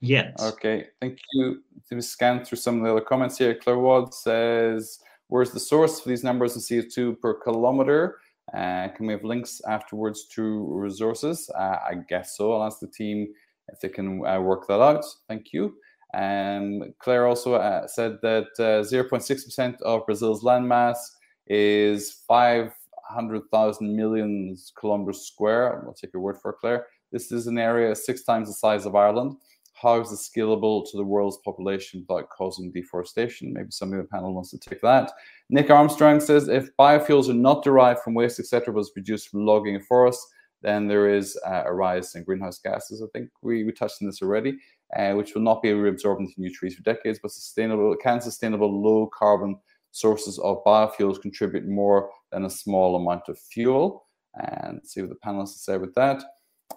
yet. Okay, thank you. To scan through some of the other comments here. Claire Ward says, Where's the source for these numbers in CO2 per kilometer? Uh, can we have links afterwards to resources? Uh, I guess so. I'll ask the team if they can uh, work that out. Thank you. Um, Claire also uh, said that 0.6% uh, of Brazil's landmass is 500,000 million kilometers square. I'll take your word for it, Claire. This is an area six times the size of Ireland how is it scalable to the world's population without causing deforestation? Maybe somebody in the panel wants to take that. Nick Armstrong says if biofuels are not derived from waste, etc., is produced from logging a forest, then there is uh, a rise in greenhouse gases. I think we, we touched on this already, uh, which will not be reabsorbed into new trees for decades, but sustainable can sustainable low carbon sources of biofuels contribute more than a small amount of fuel. And see what the panelists say with that.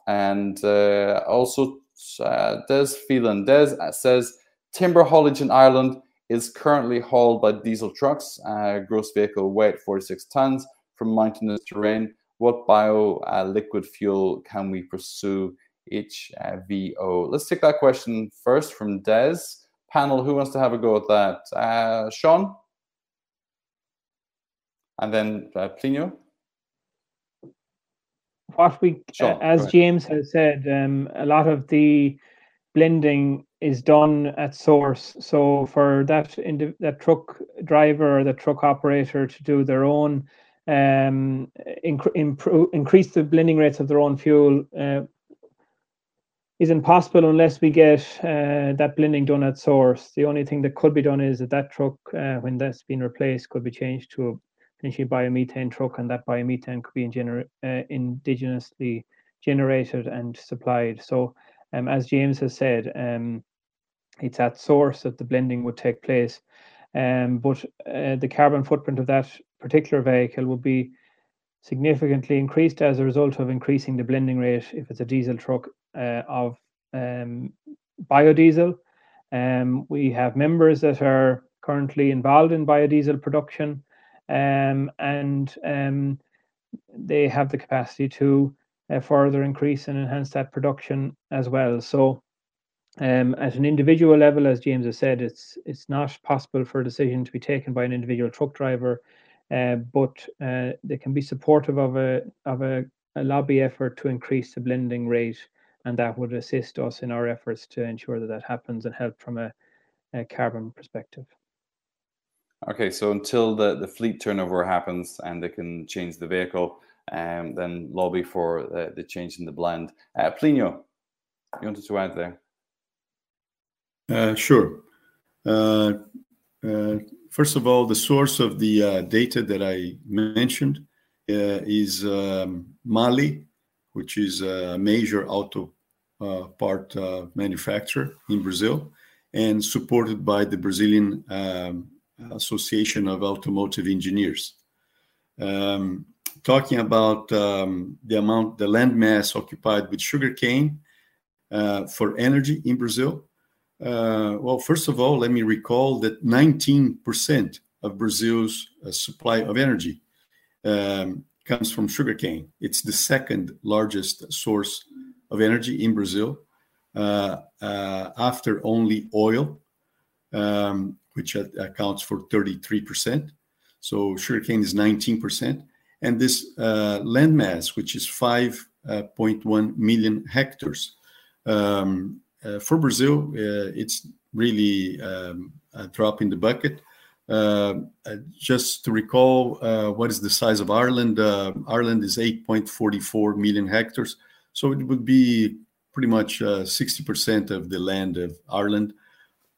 And uh, also, uh, Des Phelan Des says timber haulage in Ireland is currently hauled by diesel trucks, uh, gross vehicle weight 46 tons from mountainous terrain. What bio uh, liquid fuel can we pursue HVO? Let's take that question first from Des. Panel, who wants to have a go at that? Uh, Sean? And then uh, Plinio? What we, uh, as James has said, um, a lot of the blending is done at source. So for that that truck driver or the truck operator to do their own um, inc- improve, increase the blending rates of their own fuel uh, is impossible unless we get uh, that blending done at source. The only thing that could be done is that that truck, uh, when that's been replaced, could be changed to a potentially biomethane truck, and that biomethane could be gener- uh, indigenously generated and supplied. So, um, as James has said, um, it's at source that the blending would take place. Um, but uh, the carbon footprint of that particular vehicle would be significantly increased as a result of increasing the blending rate if it's a diesel truck uh, of um, biodiesel. Um, we have members that are currently involved in biodiesel production um, and um, they have the capacity to uh, further increase and enhance that production as well. So um, at an individual level, as James has said, it's it's not possible for a decision to be taken by an individual truck driver, uh, but uh, they can be supportive of a of a, a, lobby effort to increase the blending rate, and that would assist us in our efforts to ensure that that happens and help from a, a carbon perspective. Okay, so until the, the fleet turnover happens and they can change the vehicle, um, then lobby for the, the change in the blend. Uh, Plinio, you wanted to add there? Uh, sure. Uh, uh, first of all, the source of the uh, data that I mentioned uh, is um, MAHLE, which is a major auto part manufacturer in Brazil, and supported by the Brazilian um, Association of Automotive Engineers. Um, talking about um, the amount, the land mass occupied with sugarcane uh, for energy in Brazil, uh, well, first of all, let me recall that 19% of Brazil's uh, supply of energy um, comes from sugarcane. It's the second largest source of energy in Brazil, uh, uh after only oil, um, which accounts for 33%. So sugarcane is 19%. And this uh, landmass, which is 5.1 uh, hectares, um, uh, for Brazil, uh, it's really um, a drop in the bucket. Uh, just to recall, what is the size of Ireland? Ireland is 8.44 million hectares. So it would be pretty much 60% of the land of Ireland,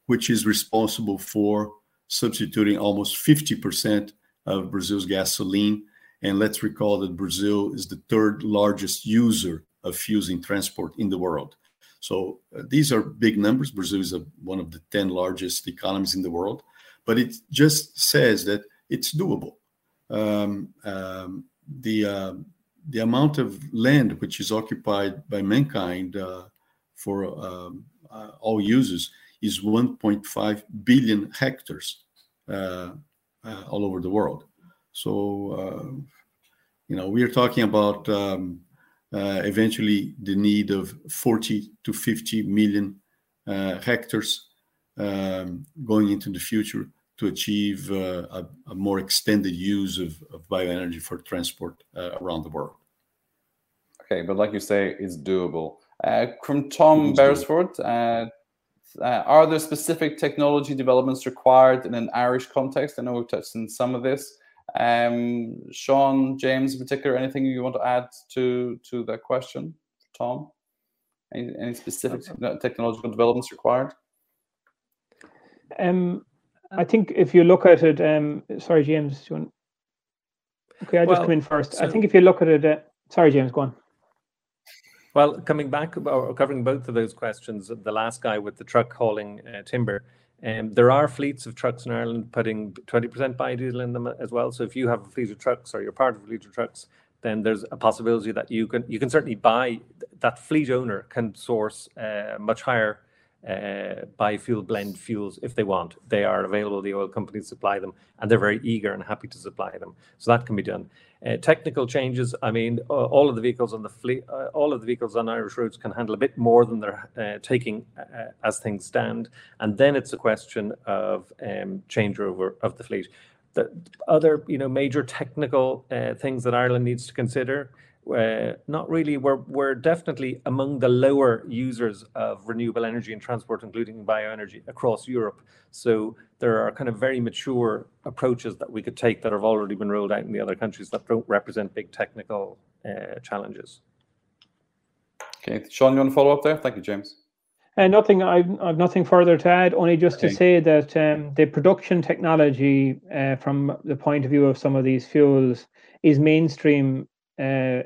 which is responsible for substituting almost 50% of Brazil's gasoline. And let's recall that Brazil is the third largest user of fuels in transport in the world. So uh, these are big numbers. Brazil is a, one of the 10 largest economies in the world, but it just says that it's doable. Um, um, the, uh, the amount of land which is occupied by mankind uh, for um, uh, all users is 1.5 billion hectares uh, uh, all over the world. So, you know, we are talking about um, uh, eventually the need of 40 to 50 million uh, hectares um, going into the future to achieve uh, a, a, more extended use of, of bioenergy for transport around the world. Okay, but like you say, it's doable. Uh, from Tom Beresford, uh, are there specific technology developments required in an Irish context? I know we've touched on some of this. Um, Sean, James, in particular, anything you want to add to to that question, Tom? Any, any specific technological developments required? Um, I think if you look at it, um, sorry, James, want... okay, I just well, come in first. So... I think if you look at it, uh, sorry, James, go on. Well, coming back or covering both of those questions, the last guy with the truck hauling uh, timber, um, there are fleets of trucks in Ireland putting 20% biodiesel in them as well. So if you have a fleet of trucks or you're part of a fleet of trucks, then there's a possibility that you can you can certainly buy that fleet owner can source uh, much higher uh, biofuel blend fuels if they want. They are available. The oil companies supply them, and they're very eager and happy to supply them. So that can be done. Uh, technical changes. I mean, uh, all of the vehicles on the fleet, uh, all of the vehicles on Irish roads can handle a bit more than they're uh, taking uh, as things stand, and then it's a question of um, changeover of the fleet. The other, you know, major technical things that Ireland needs to consider uh, not really. We're we're definitely among the lower users of renewable energy and transport, including bioenergy, across Europe. So there are kind of very mature approaches that we could take that have already been rolled out in the other countries that don't represent big technical uh, challenges. Okay, Sean, you want to follow up there? Thank you, James. And uh, nothing. I've, I've nothing further to add. Only just okay. to say that um, the production technology, uh, from the point of view of some of these fuels, is mainstream uh,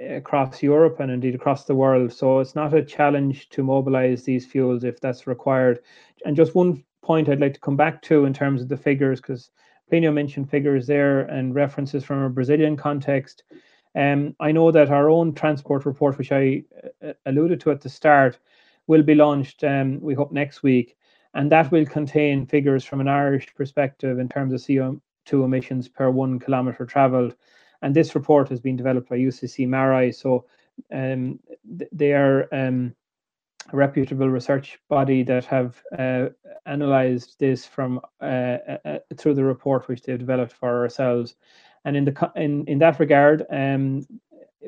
across Europe and indeed across the world. So it's not a challenge to mobilize these fuels if that's required. And just one point I'd like to come back to in terms of the figures, because Plinio mentioned figures there and references from a Brazilian context. Um, I know that our own transport report, which I uh, alluded to at the start, will be launched, um, we hope, next week. And that will contain figures from an Irish perspective in terms of CO2 emissions per one kilometre travelled and this report has been developed by UCC MaREI. So um, they are um, a reputable research body that have uh, analysed this from uh, uh, uh, through the report which they've developed for ourselves. And in the in in that regard, um,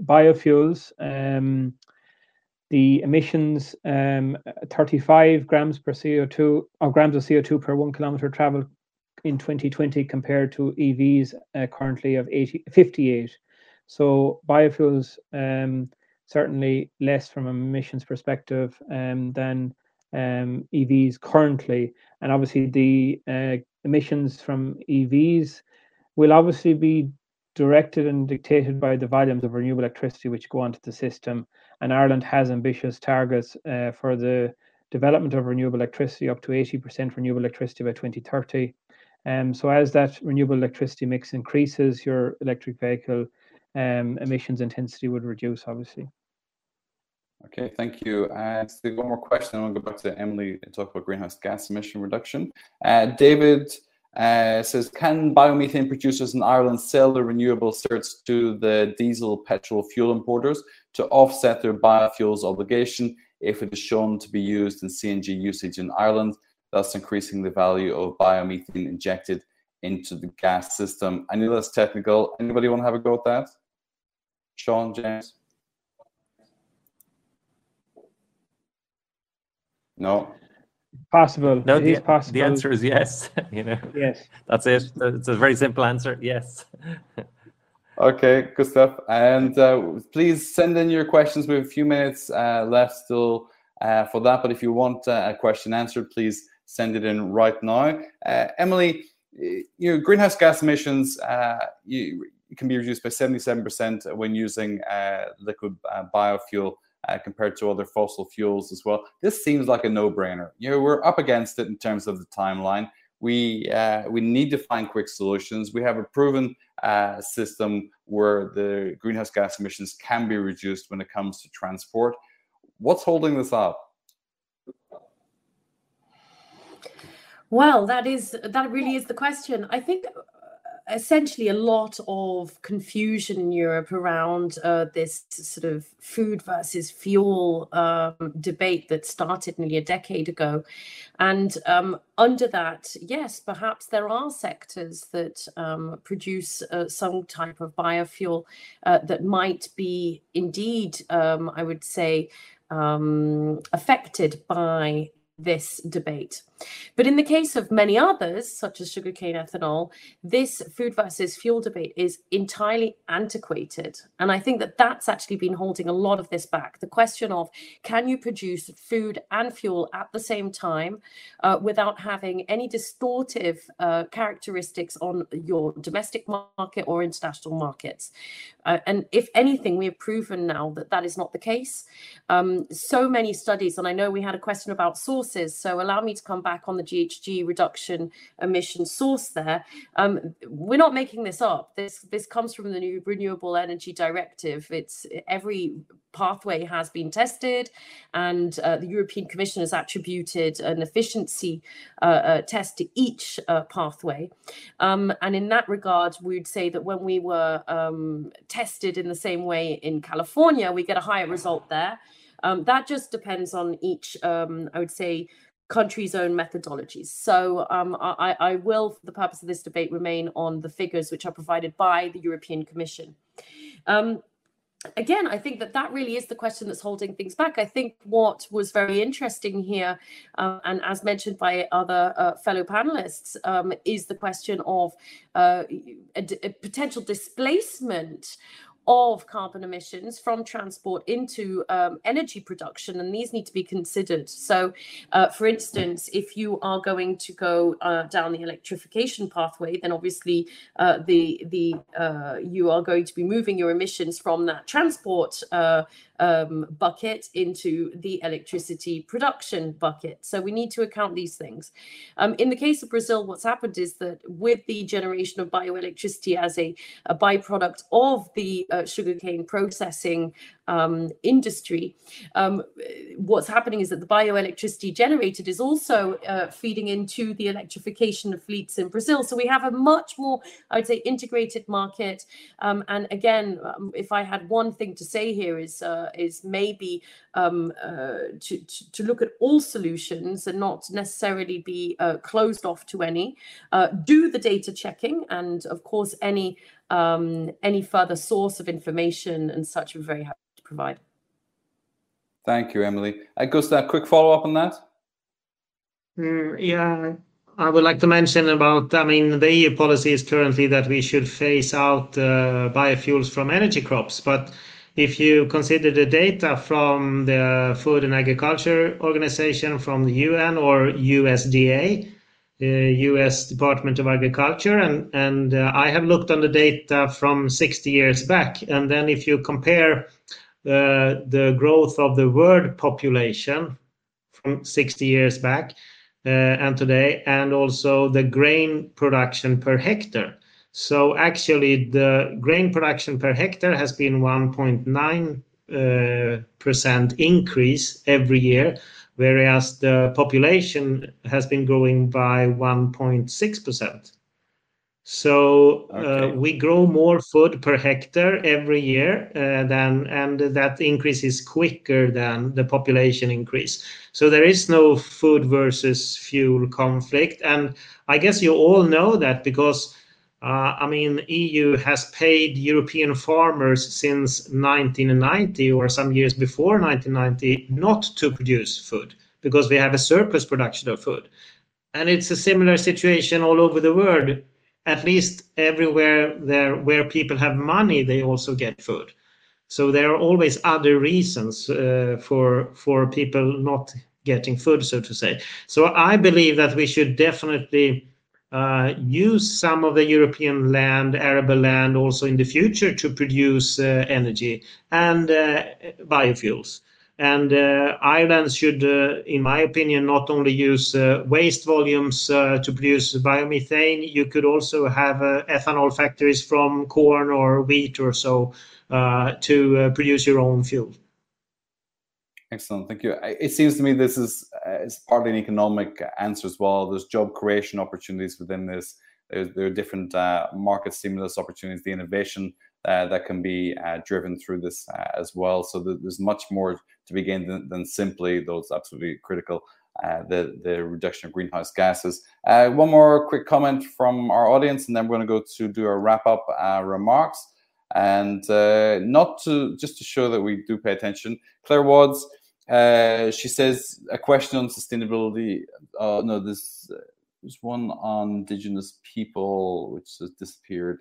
biofuels. Um, the emissions, um, 35 grams per CO2 or grams of CO2 per one kilometer travel in 2020 compared to EVs uh, currently of 80, 58. So biofuels um, certainly less from an emissions perspective um, than um, EVs currently, and obviously the uh, emissions from EVs will obviously be directed and dictated by the volumes of renewable electricity which go onto the system. And Ireland has ambitious targets uh, for the development of renewable electricity up to 80% renewable electricity by 2030 um, so as that renewable electricity mix increases, your electric vehicle um, emissions intensity would reduce, obviously. Okay, thank you. Uh, so one more question, I'll go back to Emily and talk about greenhouse gas emission reduction. Uh, David uh, says, can biomethane producers in Ireland sell their renewable certs to the diesel petrol fuel importers to offset their biofuels obligation if it is shown to be used in CNG usage in Ireland? Thus increasing the value of biomethane injected into the gas system. I know that's technical. Anybody want to have a go at that? Sean, James? No. Possible. No, the, possible. the answer is yes. you know. Yes. That's it. It's a very simple answer. Yes. okay, good stuff. And uh, please send in your questions. We have a few minutes uh, left still uh, for that. But if you want uh, a question answered, please send it in right now. Uh, Emily, you know, greenhouse gas emissions uh, you, can be reduced by 77% when using uh, liquid uh, biofuel uh, compared to other fossil fuels as well. This seems like a no-brainer. You know, we're up against it in terms of the timeline. We uh, we need to find quick solutions. We have a proven system where the greenhouse gas emissions can be reduced when it comes to transport. What's holding this up? Well, that is that really is the question. I think uh, essentially a lot of confusion in Europe around uh, this sort of food versus fuel um, debate that started nearly a decade ago. And um, under that, yes, perhaps there are sectors that um, produce uh, some type of biofuel uh, that might be indeed, um, I would say, um, affected by this debate. But in the case of many others, such as sugarcane ethanol, this food versus fuel debate is entirely antiquated. And I think that that's actually been holding a lot of this back. The question of can you produce food and fuel at the same time uh, without having any distortive uh, characteristics on your domestic market or international markets? Uh, and if anything, we have proven now that that is not the case. Um, so many studies, and I know we had a question about sources, so allow me to come back on the GHG reduction emission source there. Um, we're not making this up. This this comes from the new Renewable Energy Directive. It's every pathway has been tested, and uh, the European Commission has attributed an efficiency uh, uh, test to each uh, pathway. Um, and in that regard, we would say that when we were um, tested in the same way in California, we get a higher result there. Um, that just depends on each, um, I would say, country's own methodologies. So um, I, I, will, for the purpose of this debate, remain on the figures which are provided by the European Commission. Um, again, I think that that really is the question that's holding things back. I think what was very interesting here, uh, and as mentioned by other uh, fellow panelists, um, is the question of uh, a, a potential displacement of carbon emissions from transport into um, energy production, and these need to be considered. So, uh, for instance, if you are going to go uh, down the electrification pathway, then obviously uh, the the uh, you are going to be moving your emissions from that transport uh, um, bucket into the electricity production bucket. So we need to account these things. Um, in the case of Brazil, what's happened is that with the generation of bioelectricity as a, a byproduct of the uh, sugarcane processing um, industry, um, what's happening is that the bioelectricity generated is also uh, feeding into the electrification of fleets in Brazil. So we have a much more, I would say, integrated market. Um, and again, um, if I had one thing to say here is uh, is maybe um, uh, to, to, to look at all solutions and not necessarily be uh, closed off to any. Uh, do the data checking, and of course, any um, any further source of information and such. We're very happy provide. Thank you, Emily. Uh, Gustav, quick follow up on that. Mm, yeah, I would like to mention about, I mean, the EU policy is currently that we should phase out uh, biofuels from energy crops. But if you consider the data from the Food and Agriculture Organization, from the UN or USDA, the US Department of Agriculture, and, and uh, I have looked on the data from 60 years back. And then if you compare uh, the growth of the world population from 60 years back uh, and today, and also the grain production per hectare. So actually, the grain production per hectare has been 1.9 uh, percent increase every year, whereas the population has been growing by 1.6 percent. So uh, okay. uh, we grow more food per hectare every year uh, than, and that increase is quicker than the population increase. So there is no food versus fuel conflict, and I guess you all know that because uh, I mean EU has paid European farmers since 1990 or some years before 1990 not to produce food because we have a surplus production of food, and it's a similar situation all over the world at least everywhere there where people have money, they also get food. So there are always other reasons uh, for for people not getting food, so to say. So I believe that we should definitely uh, use some of the European land, arable land, also in the future to produce uh, energy and uh, biofuels. And uh, Ireland should, uh, in my opinion, not only use uh, waste volumes to produce biomethane, you could also have ethanol factories from corn or wheat or so to produce your own fuel. Excellent, thank you. It seems to me this is uh, partly an economic answer as well. There's job creation opportunities within this. There's, there are different uh, market stimulus opportunities, the innovation uh, that can be driven through this as well. So th- there's much more to be gained than, than simply those absolutely critical uh, the the reduction of greenhouse gases. Uh, one more quick comment from our audience, and then we're going to go to do our wrap up uh, remarks. And not to just to show that we do pay attention, Claire Wads Uh, she says a question on sustainability. Uh, no, this there's one on indigenous people which has disappeared.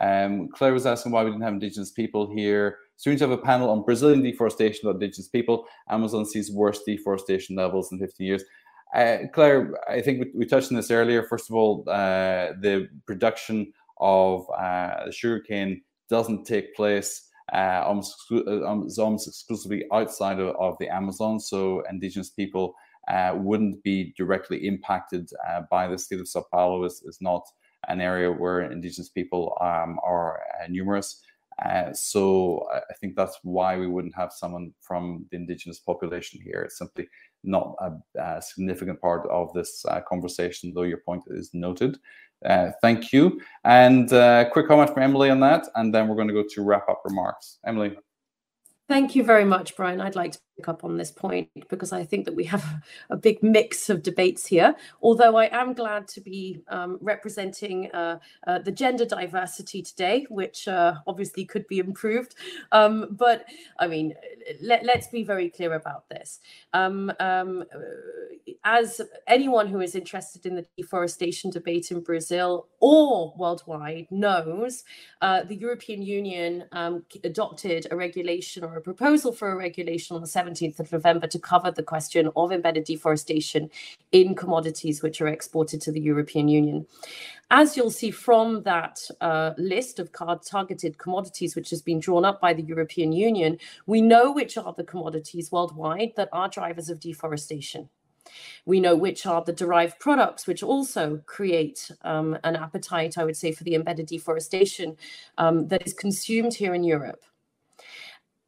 Um, Claire was asking why we didn't have indigenous people here. Soon to have a panel on Brazilian deforestation of indigenous people. Amazon sees worst deforestation levels in 50 years. Uh, Claire, I think we, we, touched on this earlier. First of all, uh, the production of uh, sugarcane doesn't take place uh, almost, uh, almost exclusively outside of, of, the Amazon. So indigenous people uh, wouldn't be directly impacted uh, by the state of Sao Paulo. is, not an area where indigenous people um, are numerous. Uh, so I think that's why we wouldn't have someone from the indigenous population here. It's simply not a, a significant part of this uh, conversation, though your point is noted. Uh, thank you. And uh, quick comment from Emily on that, and then we're going to go to wrap up remarks. Emily. Thank you very much, Brian. I'd like to pick up on this point because I think that we have a big mix of debates here. Although I am glad to be um, representing uh, uh, the gender diversity today, which uh, obviously could be improved. Um, but I mean, let, us be very clear about this. Um, um, as anyone who is interested in the deforestation debate in Brazil or worldwide knows, uh, the European Union um, adopted a regulation or a proposal for a regulation on the 17th of November to cover the question of embedded deforestation in commodities which are exported to the European Union. As you'll see from that uh, list of targeted commodities which has been drawn up by the European Union, we know which are the commodities worldwide that are drivers of deforestation. We know which are the derived products, which also create um, an appetite, I would say, for the embedded deforestation um, that is consumed here in Europe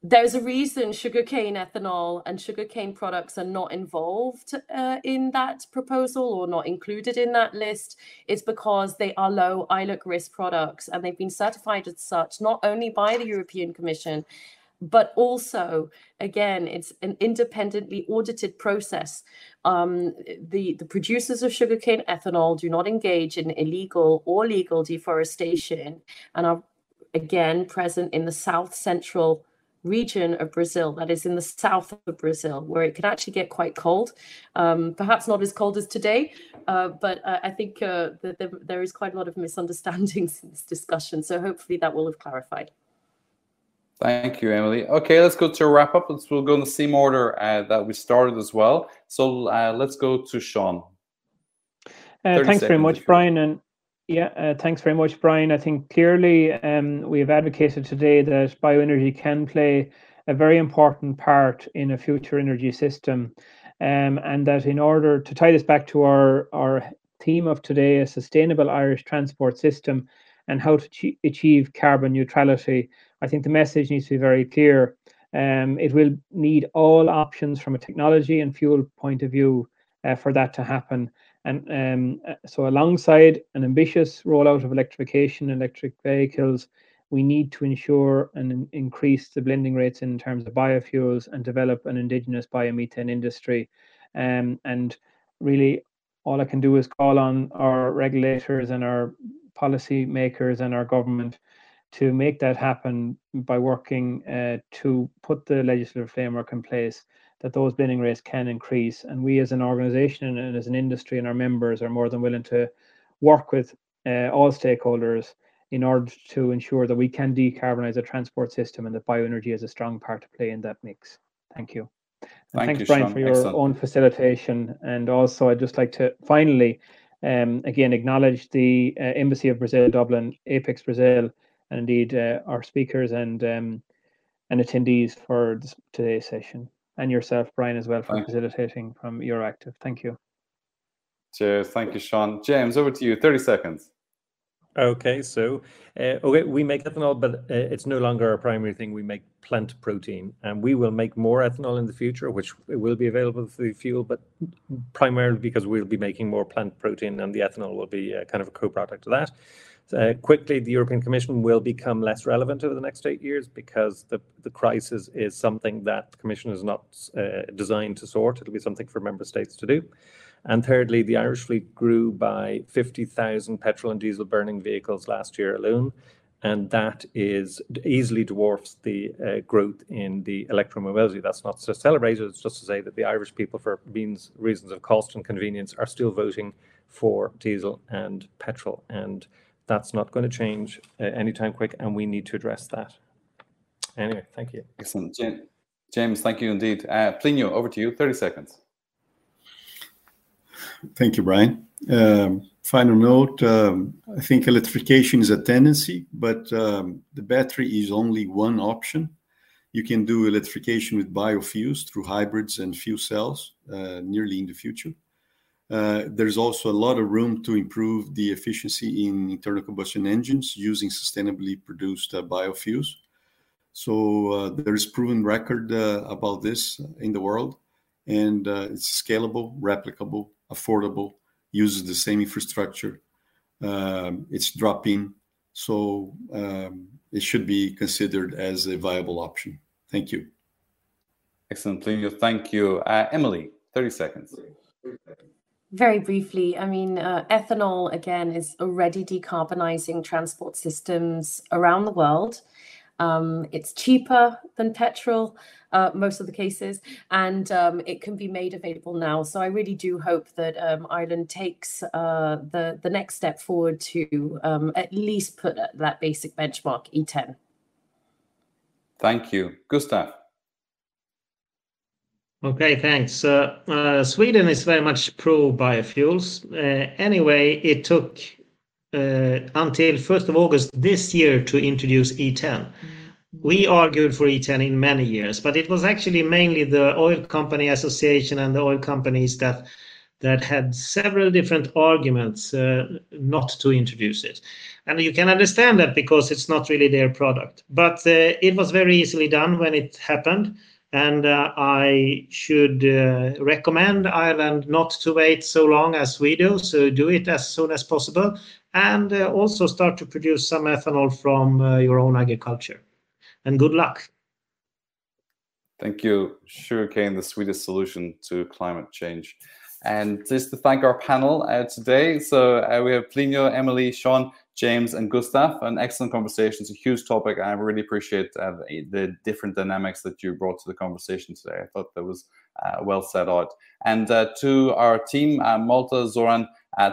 there's a reason sugarcane ethanol and sugarcane products are not involved uh, in that proposal or not included in that list. It's because they are low ILUC risk products and they've been certified as such not only by the European Commission, but also, again, it's an independently audited process. Um, the, the producers of sugarcane ethanol do not engage in illegal or legal deforestation and are, again, present in the south central region of Brazil that is in the south of Brazil, where it can actually get quite cold. Um, perhaps not as cold as today, uh, but uh, I think uh, that there, there is quite a lot of misunderstandings in this discussion. So hopefully that will have clarified. Thank you, Emily. Okay, let's go to a wrap up. Let's, we'll go in the same order uh, that we started as well. So uh, let's go to Sean. Uh, thanks very much, Brian. And yeah, uh, thanks very much, Brian. I think clearly um, we have advocated today that bioenergy can play a very important part in a future energy system. Um, and that in order to tie this back to our, our theme of today, a sustainable Irish transport system and how to achieve carbon neutrality, I think the message needs to be very clear. Um, it will need all options from a technology and fuel point of view uh, for that to happen. And um, uh, so, alongside an ambitious rollout of electrification, electric vehicles, we need to ensure and increase the blending rates in terms of biofuels and develop an indigenous biomethane industry. Um, and really, all I can do is call on our regulators and our policy makers and our government to make that happen by working uh, to put the legislative framework in place that those blending rates can increase. And we as an organization and as an industry and our members are more than willing to work with uh, all stakeholders in order to ensure that we can decarbonize the transport system and that bioenergy is a strong part to play in that mix. Thank you. Thank thanks, you, Brian, Sean. for your Excellent. own facilitation. And also, I'd just like to finally, um, again, acknowledge the uh, Embassy of Brazil, Dublin, Apex Brazil, and indeed uh, our speakers and um, and attendees for this, today's session and yourself, Brian, as well, for Thank facilitating from your active. Thank you. Cheers. Thank you, Sean. James, over to you. 30 seconds. Okay, so uh, okay, we make ethanol, but uh, it's no longer our primary thing. We make plant protein, and we will make more ethanol in the future, which will be available for the fuel, but primarily because we'll be making more plant protein, and the ethanol will be uh, kind of a co-product of that. Uh, quickly, the European Commission will become less relevant over the next eight years because the, the crisis is something that the Commission is not uh, designed to sort. It'll be something for member states to do. And thirdly, the Irish fleet grew by 50,000 petrol and diesel burning vehicles last year alone. and that is easily dwarfs the uh, growth in the electromobility. That's not to celebrate it, it's just to say that the Irish people, for means, reasons of cost and convenience, are still voting for diesel and petrol. And that's not going to change uh, anytime quick, and we need to address that. Anyway, thank you. Excellent. James, thank you indeed. Uh, Plinio, over to you, 30 seconds. Thank you, Brian. Um, final note, um, I think electrification is a tendency, but um, the battery is only one option. You can do electrification with biofuels through hybrids and fuel cells uh, nearly in the future. Uh, there's also a lot of room to improve the efficiency in internal combustion engines using sustainably produced uh, biofuels. So uh, there is proven record uh, about this in the world, and uh, it's scalable, replicable, affordable, uses the same infrastructure. Um, it's drop-in, so um, it should be considered as a viable option. Thank you. Excellent, Plinio. Thank you. Uh, Emily, 30 seconds. Very briefly, I mean, uh, ethanol again is already decarbonizing transport systems around the world. Um, it's cheaper than petrol, uh, most of the cases, and um, it can be made available now. So I really do hope that um, Ireland takes uh, the the next step forward to um, at least put that basic benchmark E10. Thank you, Gustav. Okay, thanks. Uh, uh, Sweden is very much pro biofuels. Uh, anyway, it took until 1st of August this year to introduce E10. We argued for E10 in many years, but it was actually mainly the oil company association and the oil companies that that had several different arguments not to introduce it. And you can understand that because it's not really their product. But it was very easily done when it happened. And uh, I should uh, recommend Ireland not to wait so long as we do. So do it as soon as possible and uh, also start to produce some ethanol from uh, your own agriculture. And good luck. Thank you. Sugarcane, the sweetest solution to climate change. And just to thank our panel uh, today. So uh, we have Plinio, Emily, Sean, James, and Gustav. An excellent conversation. It's a huge topic. I really appreciate uh, the, different dynamics that you brought to the conversation today. I thought that was uh, well set out. And uh, to our team, uh, Malta, Zoran,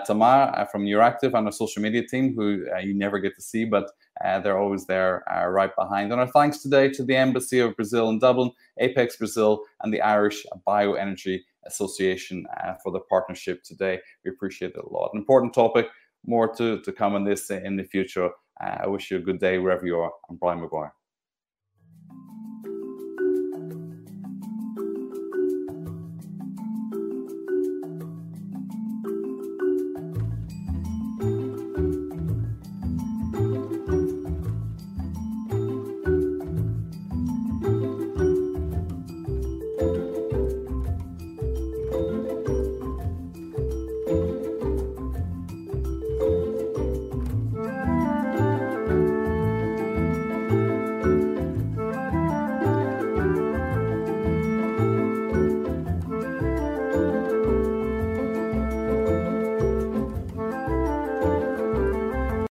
Tamar from Euractiv, and our social media team, who you never get to see, but they're always there right behind. And our thanks today to the Embassy of Brazil in Dublin, Apex Brazil, and the Irish Bioenergy Association uh, for the partnership today. We appreciate it a lot. An important topic, more to, to come on this in the future. Uh, I wish you a good day wherever you are. I'm Brian McGuire.